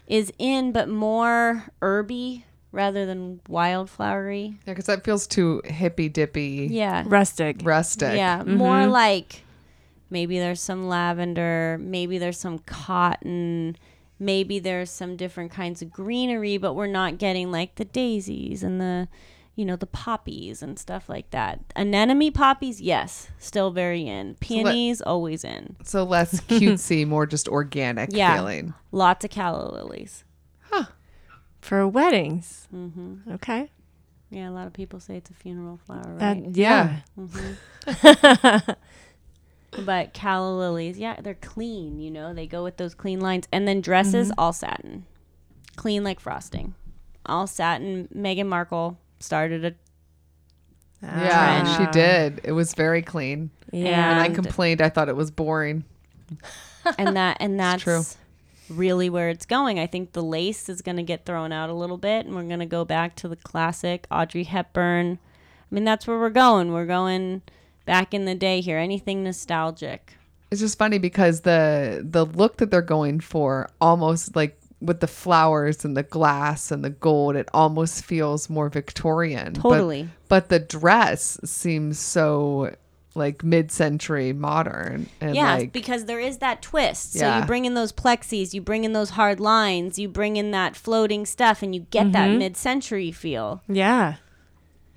Speaker 5: is in, but more herby rather than wildflowery.
Speaker 1: Yeah, because that feels too hippy dippy,
Speaker 5: Yeah,
Speaker 4: Rustic.
Speaker 1: rustic.
Speaker 5: yeah, mm-hmm. more like maybe there's some lavender, maybe there's some cotton, maybe there's some different kinds of greenery, but we're not getting like the daisies and the, you know, the poppies and stuff like that. Anemone poppies, yes, still very in.
Speaker 1: let-
Speaker 5: Peonies, always in.
Speaker 1: So less cutesy, more just organic
Speaker 5: Yeah.
Speaker 1: feeling.
Speaker 5: Lots of calla lilies. Huh.
Speaker 4: For weddings.
Speaker 5: Mm-hmm.
Speaker 4: Okay.
Speaker 5: Yeah, a lot of people say it's a funeral flower,
Speaker 4: That,
Speaker 5: right?
Speaker 4: yeah.
Speaker 5: But calla lilies, yeah, they're clean. You know, they go with those clean lines, and then dresses all satin, clean like frosting, all satin. Meghan Markle started a
Speaker 1: Yeah,
Speaker 4: Ah.
Speaker 1: she did. It was very clean.
Speaker 4: Yeah.
Speaker 1: And I complained. I thought it was boring.
Speaker 5: and that and that's
Speaker 1: true.
Speaker 5: really where it's going. I think the lace is going to get thrown out a little bit, and we're going to go back to the classic Audrey Hepburn. I mean, that's where we're going. We're going back in the day here. Anything nostalgic.
Speaker 1: It's just funny because the the look that they're going for almost like with the flowers and the glass and the gold, it almost feels more Victorian. But-
Speaker 5: Totally.
Speaker 1: But, the dress seems so like mid-century modern and
Speaker 5: Yeah,
Speaker 1: like
Speaker 5: because there is that twist. So
Speaker 1: Yeah.
Speaker 5: you bring in those plexis, you bring in those hard lines, you bring in that floating stuff, and you get that mm-hmm. mid-century feel.
Speaker 4: Yeah.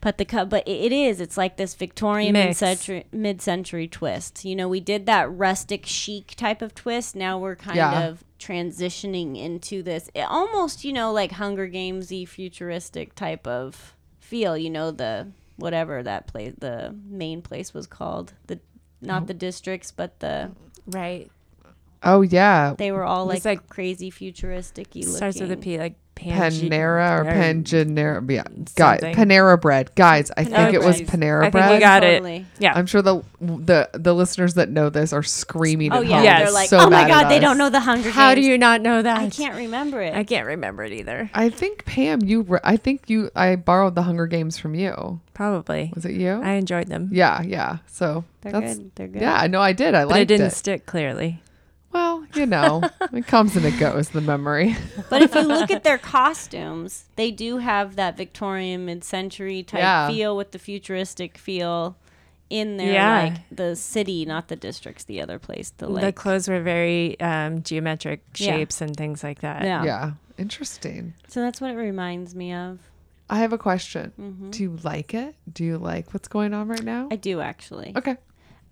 Speaker 5: But the cut, but it- it is. It's like this Victorian
Speaker 4: Mix.
Speaker 5: mid-century, mid-century twist. You know, we did that rustic chic type of twist. Now we're kind
Speaker 1: Yeah.
Speaker 5: of transitioning into this it almost, you know, like Hunger Gamesy futuristic type of feel. You know, the whatever that place, the main place was called the not the districts, but the
Speaker 4: Right.
Speaker 1: oh yeah,
Speaker 5: they were all like,
Speaker 4: like-
Speaker 5: crazy futuristic.
Speaker 4: Starts with a P, like Pange-
Speaker 1: Panera or
Speaker 4: or
Speaker 1: Yeah, guys. Panera bread. Guys, I think it was
Speaker 4: bread.
Speaker 1: Panera
Speaker 4: I think
Speaker 1: bread.
Speaker 4: we got
Speaker 5: Totally.
Speaker 4: it. Yeah.
Speaker 1: I'm sure the the the listeners that know this are screaming.
Speaker 5: Oh
Speaker 1: at
Speaker 5: yeah,
Speaker 1: home,
Speaker 4: Yes.
Speaker 5: they're like,
Speaker 1: so
Speaker 5: oh my
Speaker 1: mad at
Speaker 5: god, they
Speaker 1: us.
Speaker 5: don't know the Hunger Games.
Speaker 4: How do
Speaker 5: Games."
Speaker 4: you not know that?
Speaker 5: I can't remember it.
Speaker 4: I can't remember it either.
Speaker 1: I think Pam, you. Re- I think you. I borrowed the Hunger Games from you.
Speaker 4: Probably.
Speaker 1: Was it you?
Speaker 4: I enjoyed them.
Speaker 1: yeah, yeah. So
Speaker 5: They're
Speaker 1: that's
Speaker 5: good. They're good.
Speaker 1: yeah. I know I did. I
Speaker 4: But
Speaker 1: liked
Speaker 4: it didn't
Speaker 1: it.
Speaker 4: stick clearly.
Speaker 1: Well, you know, it comes and it goes. The memory.
Speaker 5: But if you look at their costumes, they do have that Victorian mid-century type
Speaker 1: Yeah.
Speaker 5: feel with the futuristic feel in their
Speaker 4: Yeah.
Speaker 5: like the city, not the districts, the other place. The
Speaker 4: the clothes were very um, geometric
Speaker 5: Yeah.
Speaker 4: shapes and things like that.
Speaker 5: yeah.
Speaker 1: yeah. Interesting.
Speaker 5: So that's what it reminds me of.
Speaker 1: I have a question.
Speaker 5: Mm-hmm.
Speaker 1: Do you like it? Do you like what's going on right now?
Speaker 5: I do actually.
Speaker 1: okay.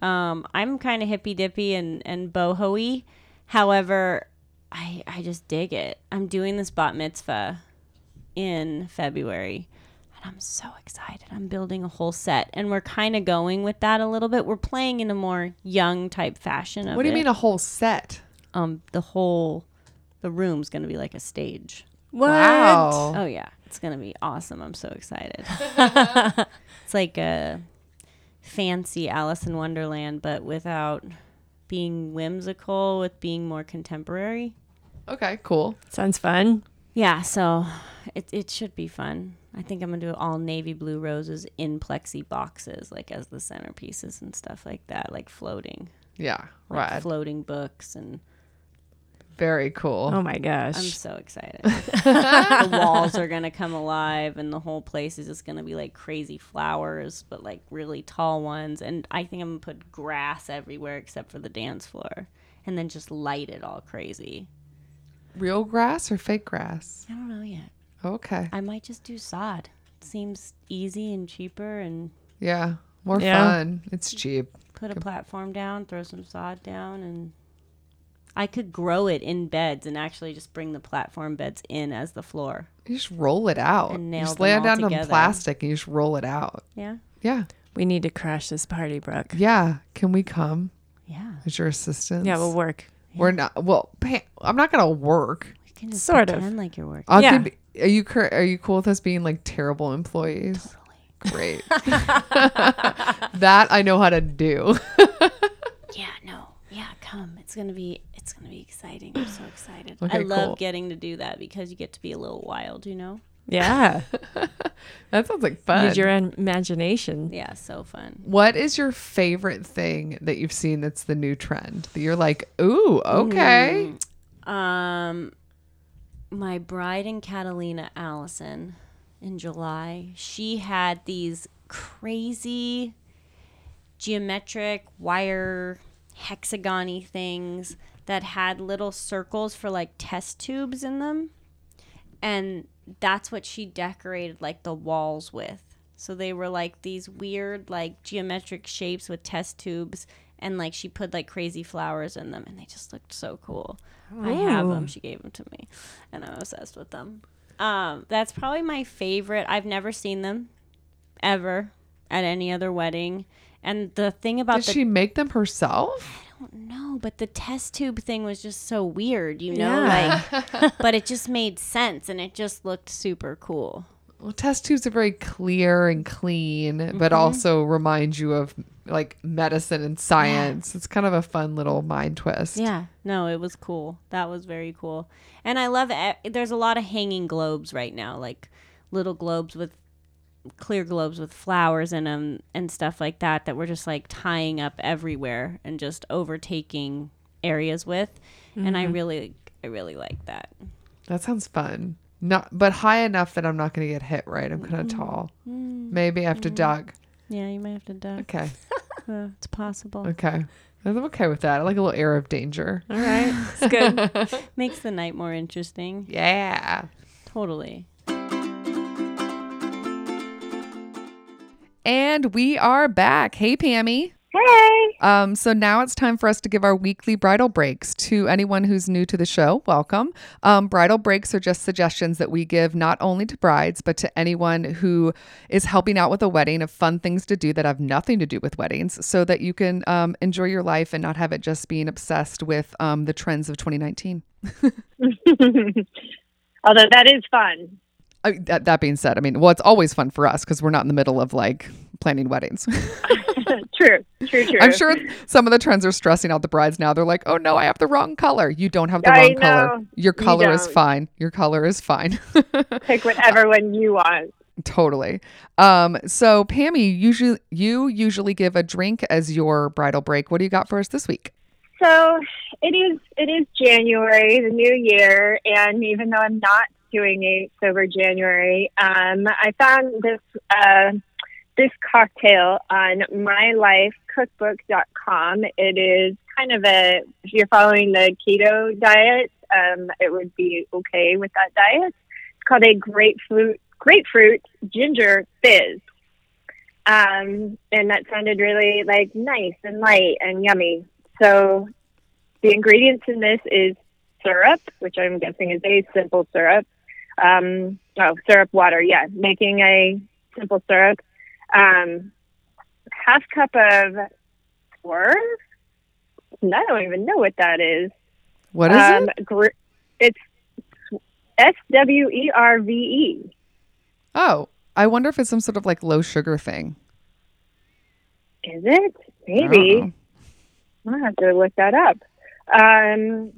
Speaker 5: Um, I'm kind of hippy dippy and and boho-y. However, I I just dig it. I'm doing this bat mitzvah in February, and I'm so excited. I'm building a whole set, and we're kind of going with that a little bit. We're playing in a more young type fashion. Of
Speaker 1: What do you
Speaker 5: it.
Speaker 1: mean a whole set?
Speaker 5: Um, the whole the room's gonna be like a stage.
Speaker 4: What?
Speaker 1: Wow.
Speaker 5: Oh yeah, it's gonna be awesome. I'm so excited. it's like a fancy Alice in Wonderland, but without being whimsical, with being more contemporary.
Speaker 1: Okay. Cool.
Speaker 4: Sounds fun.
Speaker 5: Yeah, so it it should be fun. I think I'm gonna do all navy blue roses in plexi boxes, like as the centerpieces and stuff like that, like floating,
Speaker 1: Yeah.
Speaker 5: like
Speaker 1: Right.
Speaker 5: floating books, and
Speaker 1: Very cool.
Speaker 4: Oh my gosh.
Speaker 5: I'm so excited. the walls are gonna come alive, and the whole place is just gonna be like crazy flowers, but like really tall ones. And I think I'm gonna put grass everywhere except for the dance floor, and then just light it all crazy.
Speaker 1: Real grass or fake grass?
Speaker 5: I don't know yet.
Speaker 1: Okay.
Speaker 5: I might just do sod. It seems easy and cheaper, and
Speaker 1: Yeah. More
Speaker 4: Yeah.
Speaker 1: fun. It's cheap.
Speaker 5: put a platform down, throw some sod down, and I could grow it in beds and actually just bring the platform beds in as the floor.
Speaker 1: You just roll it out.
Speaker 5: And
Speaker 1: you just lay it
Speaker 5: all
Speaker 1: down on plastic and you just roll it out.
Speaker 5: Yeah,
Speaker 1: Yeah.
Speaker 4: we need to crash this party, Brooke.
Speaker 1: Yeah. Can we come
Speaker 5: yeah.
Speaker 1: as your assistants?
Speaker 4: Yeah, we'll work.
Speaker 1: We're not. Well, Pam, I'm not gonna work.
Speaker 5: We can just
Speaker 4: Sort of.
Speaker 5: pretend like you're working.
Speaker 1: I'll
Speaker 4: Yeah.
Speaker 1: give- are you cur- are you cool with us being like terrible employees? Totally. Great. that I know how to do.
Speaker 5: Yeah, no. Yeah, come. It's gonna be it's gonna be exciting. I'm so excited.
Speaker 1: Okay,
Speaker 5: I love
Speaker 1: cool.
Speaker 5: getting to do that because you get to be a little wild, you know?
Speaker 4: Yeah.
Speaker 1: that sounds like fun.
Speaker 4: Use your imagination.
Speaker 5: Yeah, so fun.
Speaker 1: what is your favorite thing that you've seen that's the new trend that you're like, ooh, okay.
Speaker 5: Um my bride and Catalina Allison in July, she had these crazy geometric wire hexagony things that had little circles for like test tubes in them. And that's what she decorated like the walls with. So they were like these weird like geometric shapes with test tubes and like she put like crazy flowers in them and they just looked so cool. I have them. She gave them to me and I'm obsessed with them. Um that's probably my favorite. I've never seen them ever at any other wedding. And the thing about
Speaker 1: Did
Speaker 5: the
Speaker 1: she make them herself?
Speaker 5: I don't know, but the test tube thing was just so weird, you know,
Speaker 4: Yeah.
Speaker 5: like but it just made sense and it just looked super cool.
Speaker 1: Well, test tubes are very clear and clean,
Speaker 5: Mm-hmm.
Speaker 1: but also remind you of like medicine and science. It's kind of a fun little mind twist.
Speaker 5: Yeah, no, it was cool. That was very cool. And I love it. There's a lot of hanging globes right now, like little globes with clear globes with flowers in them and stuff like that that we're just like tying up everywhere and just overtaking areas with. And I really I really like that.
Speaker 1: That sounds fun. Not, but high enough that I'm not going to get hit. Right? I'm kind of
Speaker 5: Mm-hmm.
Speaker 1: tall. Maybe I have to duck.
Speaker 5: Yeah, you might have to duck.
Speaker 1: Okay.
Speaker 5: Uh, it's possible.
Speaker 1: Okay. I'm okay with that. I like a little air of danger.
Speaker 4: All right. It's good.
Speaker 5: Makes the night more interesting.
Speaker 1: Yeah.
Speaker 5: Totally.
Speaker 1: And we are back. Hey, Pammy.
Speaker 2: Hey.
Speaker 1: Um, so now it's time for us to give our weekly bridal breaks to anyone who's new to the show. Welcome. Um, bridal breaks are just suggestions that we give not only to brides, but to anyone who is helping out with a wedding of fun things to do that have nothing to do with weddings so that you can um, enjoy your life and not have it just being obsessed with um, the trends of 2019.
Speaker 2: Although that is fun.
Speaker 1: Uh, that, that being said, I mean, well, it's always fun for us because we're not in the middle of like planning weddings.
Speaker 2: true. True, true.
Speaker 1: I'm sure some of the trends are stressing out the brides now. They're like, oh no, I have the wrong color. You don't have the
Speaker 2: I
Speaker 1: wrong color.
Speaker 2: know.
Speaker 1: Your
Speaker 2: You
Speaker 1: color is fine. Your color is fine.
Speaker 2: Pick whatever one you want.
Speaker 1: totally. Um, so Pammy, usually you usually give a drink as your bridal break. What do you got for us this week?
Speaker 2: So it is it is January, the new year, and even though I'm not a sober January, um, I found this uh, this cocktail on mylifecookbook.com. It is kind of a if you're following the keto diet, um, it would be okay with that diet. It's called a grapefruit grapefruit ginger fizz. Um, and that sounded really like nice and light and yummy. So the ingredients in this is syrup, which I'm guessing is a simple syrup. Um, oh, syrup water. Yeah, making a simple syrup. Um, half cup of swerve. I don't even know what that is.
Speaker 1: What is
Speaker 2: um,
Speaker 1: it?
Speaker 2: gr- it's S W E R V E.
Speaker 1: Oh, I wonder if it's some sort of like low sugar thing.
Speaker 2: Is it? Maybe. I'll have to look that up. Um,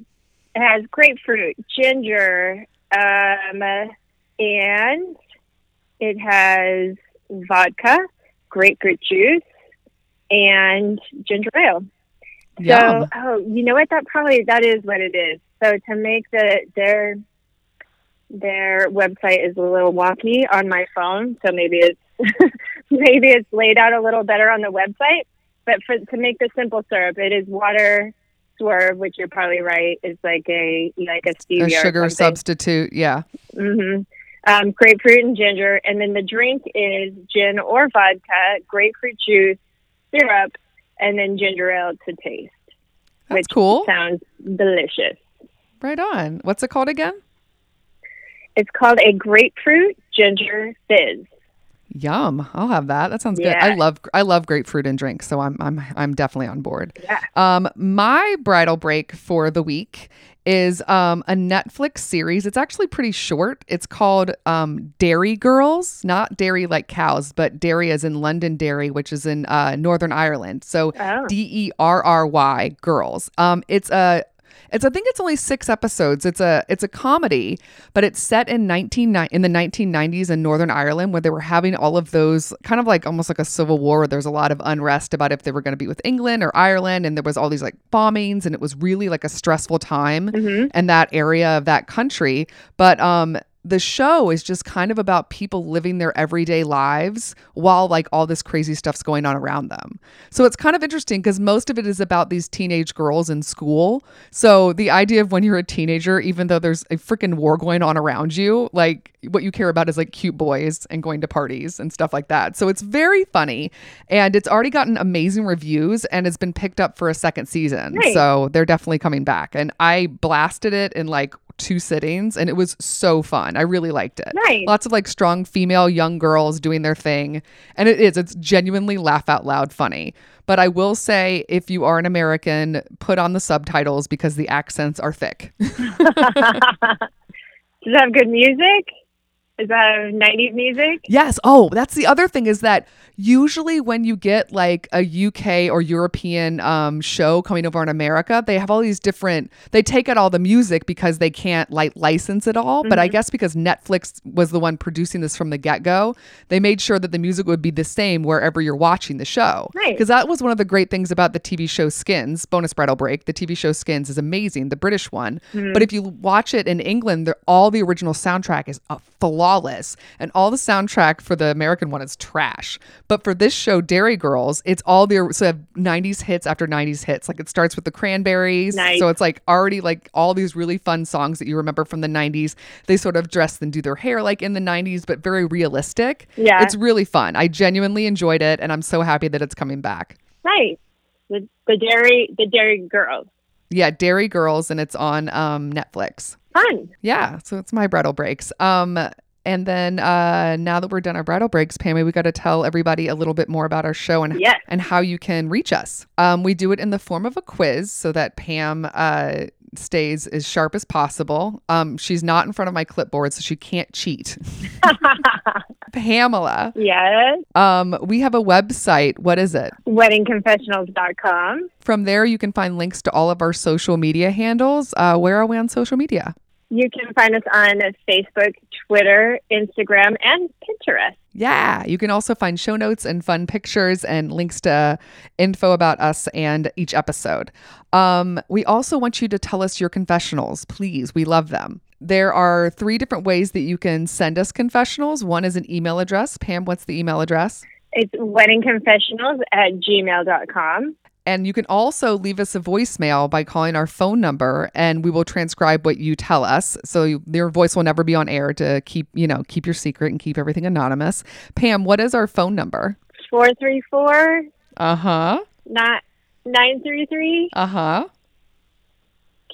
Speaker 2: it has grapefruit, ginger, um, and it has vodka, grapefruit juice, and ginger ale.
Speaker 1: Yum.
Speaker 2: So, oh, you know what? That probably that is what it is. So to make the their their website is a little wonky on my phone, so maybe it's maybe it's laid out a little better on the website. But for to make the simple syrup, it is water swerve, which you're probably right is like a like a stevia
Speaker 1: a sugar substitute. Yeah.
Speaker 2: hmm Um, grapefruit and ginger, and then the drink is gin or vodka, grapefruit juice, syrup, and then ginger ale to taste.
Speaker 1: That's
Speaker 2: which
Speaker 1: cool.
Speaker 2: Sounds delicious.
Speaker 1: Right on. What's it called again?
Speaker 2: It's called a grapefruit ginger fizz.
Speaker 1: Yum. I'll have that. That sounds good. I love I love grapefruit and drinks, so I'm I'm I'm definitely on board.
Speaker 2: Yeah.
Speaker 1: Um my bridal break for the week is um a Netflix series. It's actually pretty short. It's called um Derry Girls, not dairy like cows, but dairy as in Londonderry, which is in uh Northern Ireland. So
Speaker 2: Oh.
Speaker 1: D E R R Y Girls. Um it's a it's I think it's only 6 episodes. It's a it's a comedy, but it's set in 19 in the 1990s in Northern Ireland where they were having all of those kind of like almost like a civil war where there's a lot of unrest about if they were going to be with England or Ireland and there was all these like bombings and it was really like a stressful time in that area of that country. But um the show is just kind of about people living their everyday lives while like all this crazy stuff's going on around them. So it's kind of interesting because most of it is about these teenage girls in school. So the idea of when you're a teenager, even though there's a freaking war going on around you, like what you care about is like cute boys and going to parties and stuff like that. So it's very funny and it's already gotten amazing reviews and has been picked up for a second season.
Speaker 2: Nice.
Speaker 1: So they're definitely coming back. And I blasted it in like two sittings and it was so fun. I really liked it.
Speaker 2: Nice.
Speaker 1: Lots of like strong female young girls doing their thing. And it is, it's genuinely laugh out loud funny. But I will say, if you are an American, put on the subtitles because the accents are thick.
Speaker 2: Does it have good music? Is that 90s music?
Speaker 1: Yes. Oh, that's the other thing is that usually when you get like a UK or European um, show coming over in America, they have all these different. They take out all the music because they can't like license it all. But I guess because Netflix was the one producing this from the get go, they made sure that the music would be the same wherever you're watching the show.
Speaker 2: Nice.
Speaker 1: Because that was one of the great things about the TV show Skins. Bonus bridal break. The TV show Skins is amazing, the British one. But if you watch it in England, all the original soundtrack is uh, flawless, and all the soundtrack for the American one is trash. But for this show, Derry Girls, it's all the so they have 90s hits after 90s hits. Like it starts with the Cranberries,
Speaker 2: Nice.
Speaker 1: so it's like already like all these really fun songs that you remember from the 90s. They sort of dress and do their hair like in the 90s, but very realistic.
Speaker 2: Yeah.
Speaker 1: it's really fun. I genuinely enjoyed it, and I'm so happy that it's coming back.
Speaker 2: Nice. The, the dairy the dairy girls.
Speaker 1: Yeah, Derry Girls, and it's on um, Netflix.
Speaker 2: Fun.
Speaker 1: Yeah, so it's my bridal breaks. Um, and then uh, now that we're done our bridal breaks, Pammy, we got to tell everybody a little bit more about our show and
Speaker 2: Yes.
Speaker 1: and how you can reach us. Um, we do it in the form of a quiz so that Pam uh, stays as sharp as possible. Um, she's not in front of my clipboard, so she can't cheat. Pamela,
Speaker 2: Yes.
Speaker 1: um, we have a website. What is it?
Speaker 2: Weddingconfessionals.com.
Speaker 1: From there, you can find links to all of our social media handles. Uh, where are we on social media?
Speaker 2: You can find us on Facebook, Twitter, Instagram, and Pinterest.
Speaker 1: Yeah, you can also find show notes and fun pictures and links to info about us and each episode. Um, we also want you to tell us your confessionals, please. We love them. There are three different ways that you can send us confessionals. One is an email address. Pam, what's the email address?
Speaker 2: It's weddingconfessionals at gmail.com.
Speaker 1: And you can also leave us a voicemail by calling our phone number and we will transcribe what you tell us. So you, your voice will never be on air to keep, you know, keep your secret and keep everything anonymous. Pam, what is our phone number?
Speaker 2: 434
Speaker 1: Uh-huh.
Speaker 2: Not 933
Speaker 1: Uh-huh.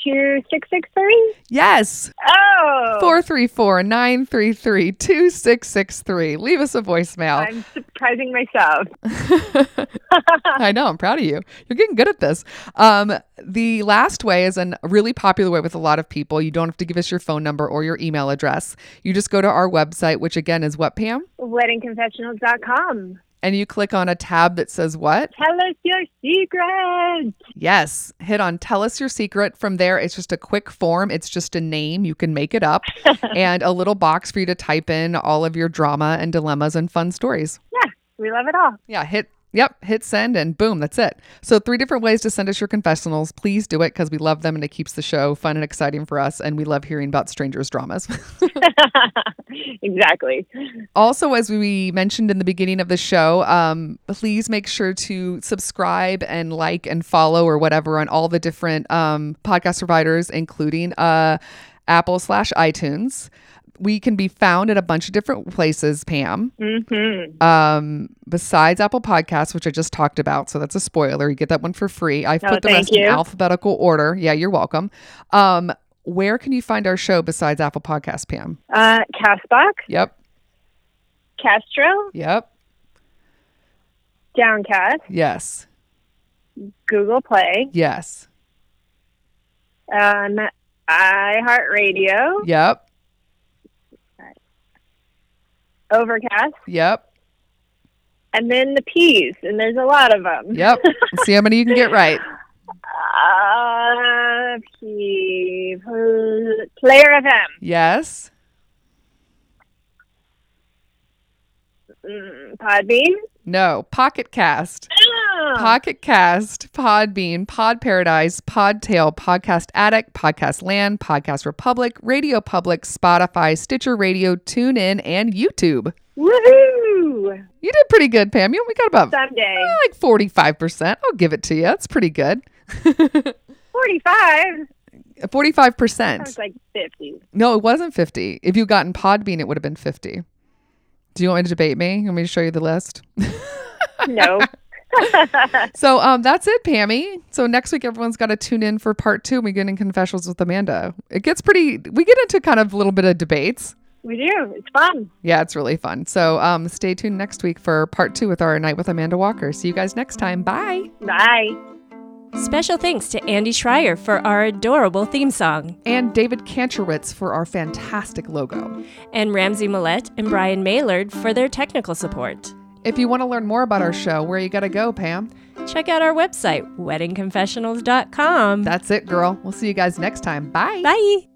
Speaker 2: 2663.
Speaker 1: Yes.
Speaker 2: Oh!
Speaker 1: 434-933-2663. Leave us a voicemail.
Speaker 2: I'm surprising myself.
Speaker 1: I know, I'm proud of you. You're getting good at this. Um, the last way is a really popular way with a lot of people. You don't have to give us your phone number or your email address. You just go to our website, which again is what, Pam?
Speaker 2: Weddingconfessionals.com.
Speaker 1: And you click on a tab that says what?
Speaker 2: Tell us your secret.
Speaker 1: Yes. Hit on tell us your secret. From there, it's just a quick form. It's just a name. You can make it up and a little box for you to type in all of your drama and dilemmas and fun stories.
Speaker 2: Yeah, we love it all.
Speaker 1: Yeah, hit yep, hit send and boom, that's it. So three different ways to send us your confessionals. Please do it because we love them and it keeps the show fun and exciting for us and we love hearing about strangers' dramas.
Speaker 2: exactly.
Speaker 1: also, as we mentioned in the beginning of the show, um, please make sure to subscribe and like and follow or whatever on all the different um, podcast providers, including uh, Apple slash iTunes. We can be found at a bunch of different places, Pam.
Speaker 2: hmm
Speaker 1: um besides apple podcasts which i just talked about so that's a spoiler. You get that one for free. I've
Speaker 2: Oh,
Speaker 1: put the rest in alphabetical order. Yeah you're welcome. Um where can you find our show besides apple podcast pam?
Speaker 2: Uh, Castbox,
Speaker 1: yep.
Speaker 2: Castro,
Speaker 1: yep.
Speaker 2: Downcast,
Speaker 1: yes.
Speaker 2: Google Play,
Speaker 1: yes.
Speaker 2: Um, iHeartRadio,
Speaker 1: yep
Speaker 2: Overcast,
Speaker 1: yep.
Speaker 2: And then the P's, and there's a lot of them.
Speaker 1: yep. Let's see how many you can get right.
Speaker 2: Uh, P, Player FM,
Speaker 1: yes
Speaker 2: Podbean.
Speaker 1: No, Pocket Cast.
Speaker 2: Oh,
Speaker 1: Pocket Cast, Podbean, Pod Paradise, Podtail, Podcast Addict, Podcast Land, Podcast Republic, Radio Public, Spotify, Stitcher Radio, TuneIn, and YouTube.
Speaker 2: woohoo!
Speaker 1: You did pretty good, Pam. You we got about
Speaker 2: Someday.
Speaker 1: uh, like 45%. I'll give it to you. That's pretty good.
Speaker 2: 45.
Speaker 1: 45%.
Speaker 2: Sounds like 50.
Speaker 1: No, it wasn't 50. If you'd gotten Podbean, it would have been 50. Do you want me to debate me? You want me to show you the list?
Speaker 2: No.
Speaker 1: So um, that's it, Pammy. So next week, everyone's got to tune in for part two. We get in confessionals with Amanda. It gets pretty. We get into kind of a little bit of debates.
Speaker 2: we do. It's fun.
Speaker 1: Yeah, it's really fun. So um, stay tuned next week for part two with our night with Amanda Walker. See you guys next time. Bye.
Speaker 2: Bye.
Speaker 4: Special thanks to Andy Schreier for our adorable theme song,
Speaker 1: And David Kantrowitz for our fantastic logo.
Speaker 4: and Ramsey Millette and Brian Maylard for their technical support.
Speaker 1: If you want to learn more about our show, where you got to go, Pam?
Speaker 4: Check out our website, weddingconfessionals.com.
Speaker 1: That's it, girl. We'll see you guys next time. Bye.
Speaker 4: Bye.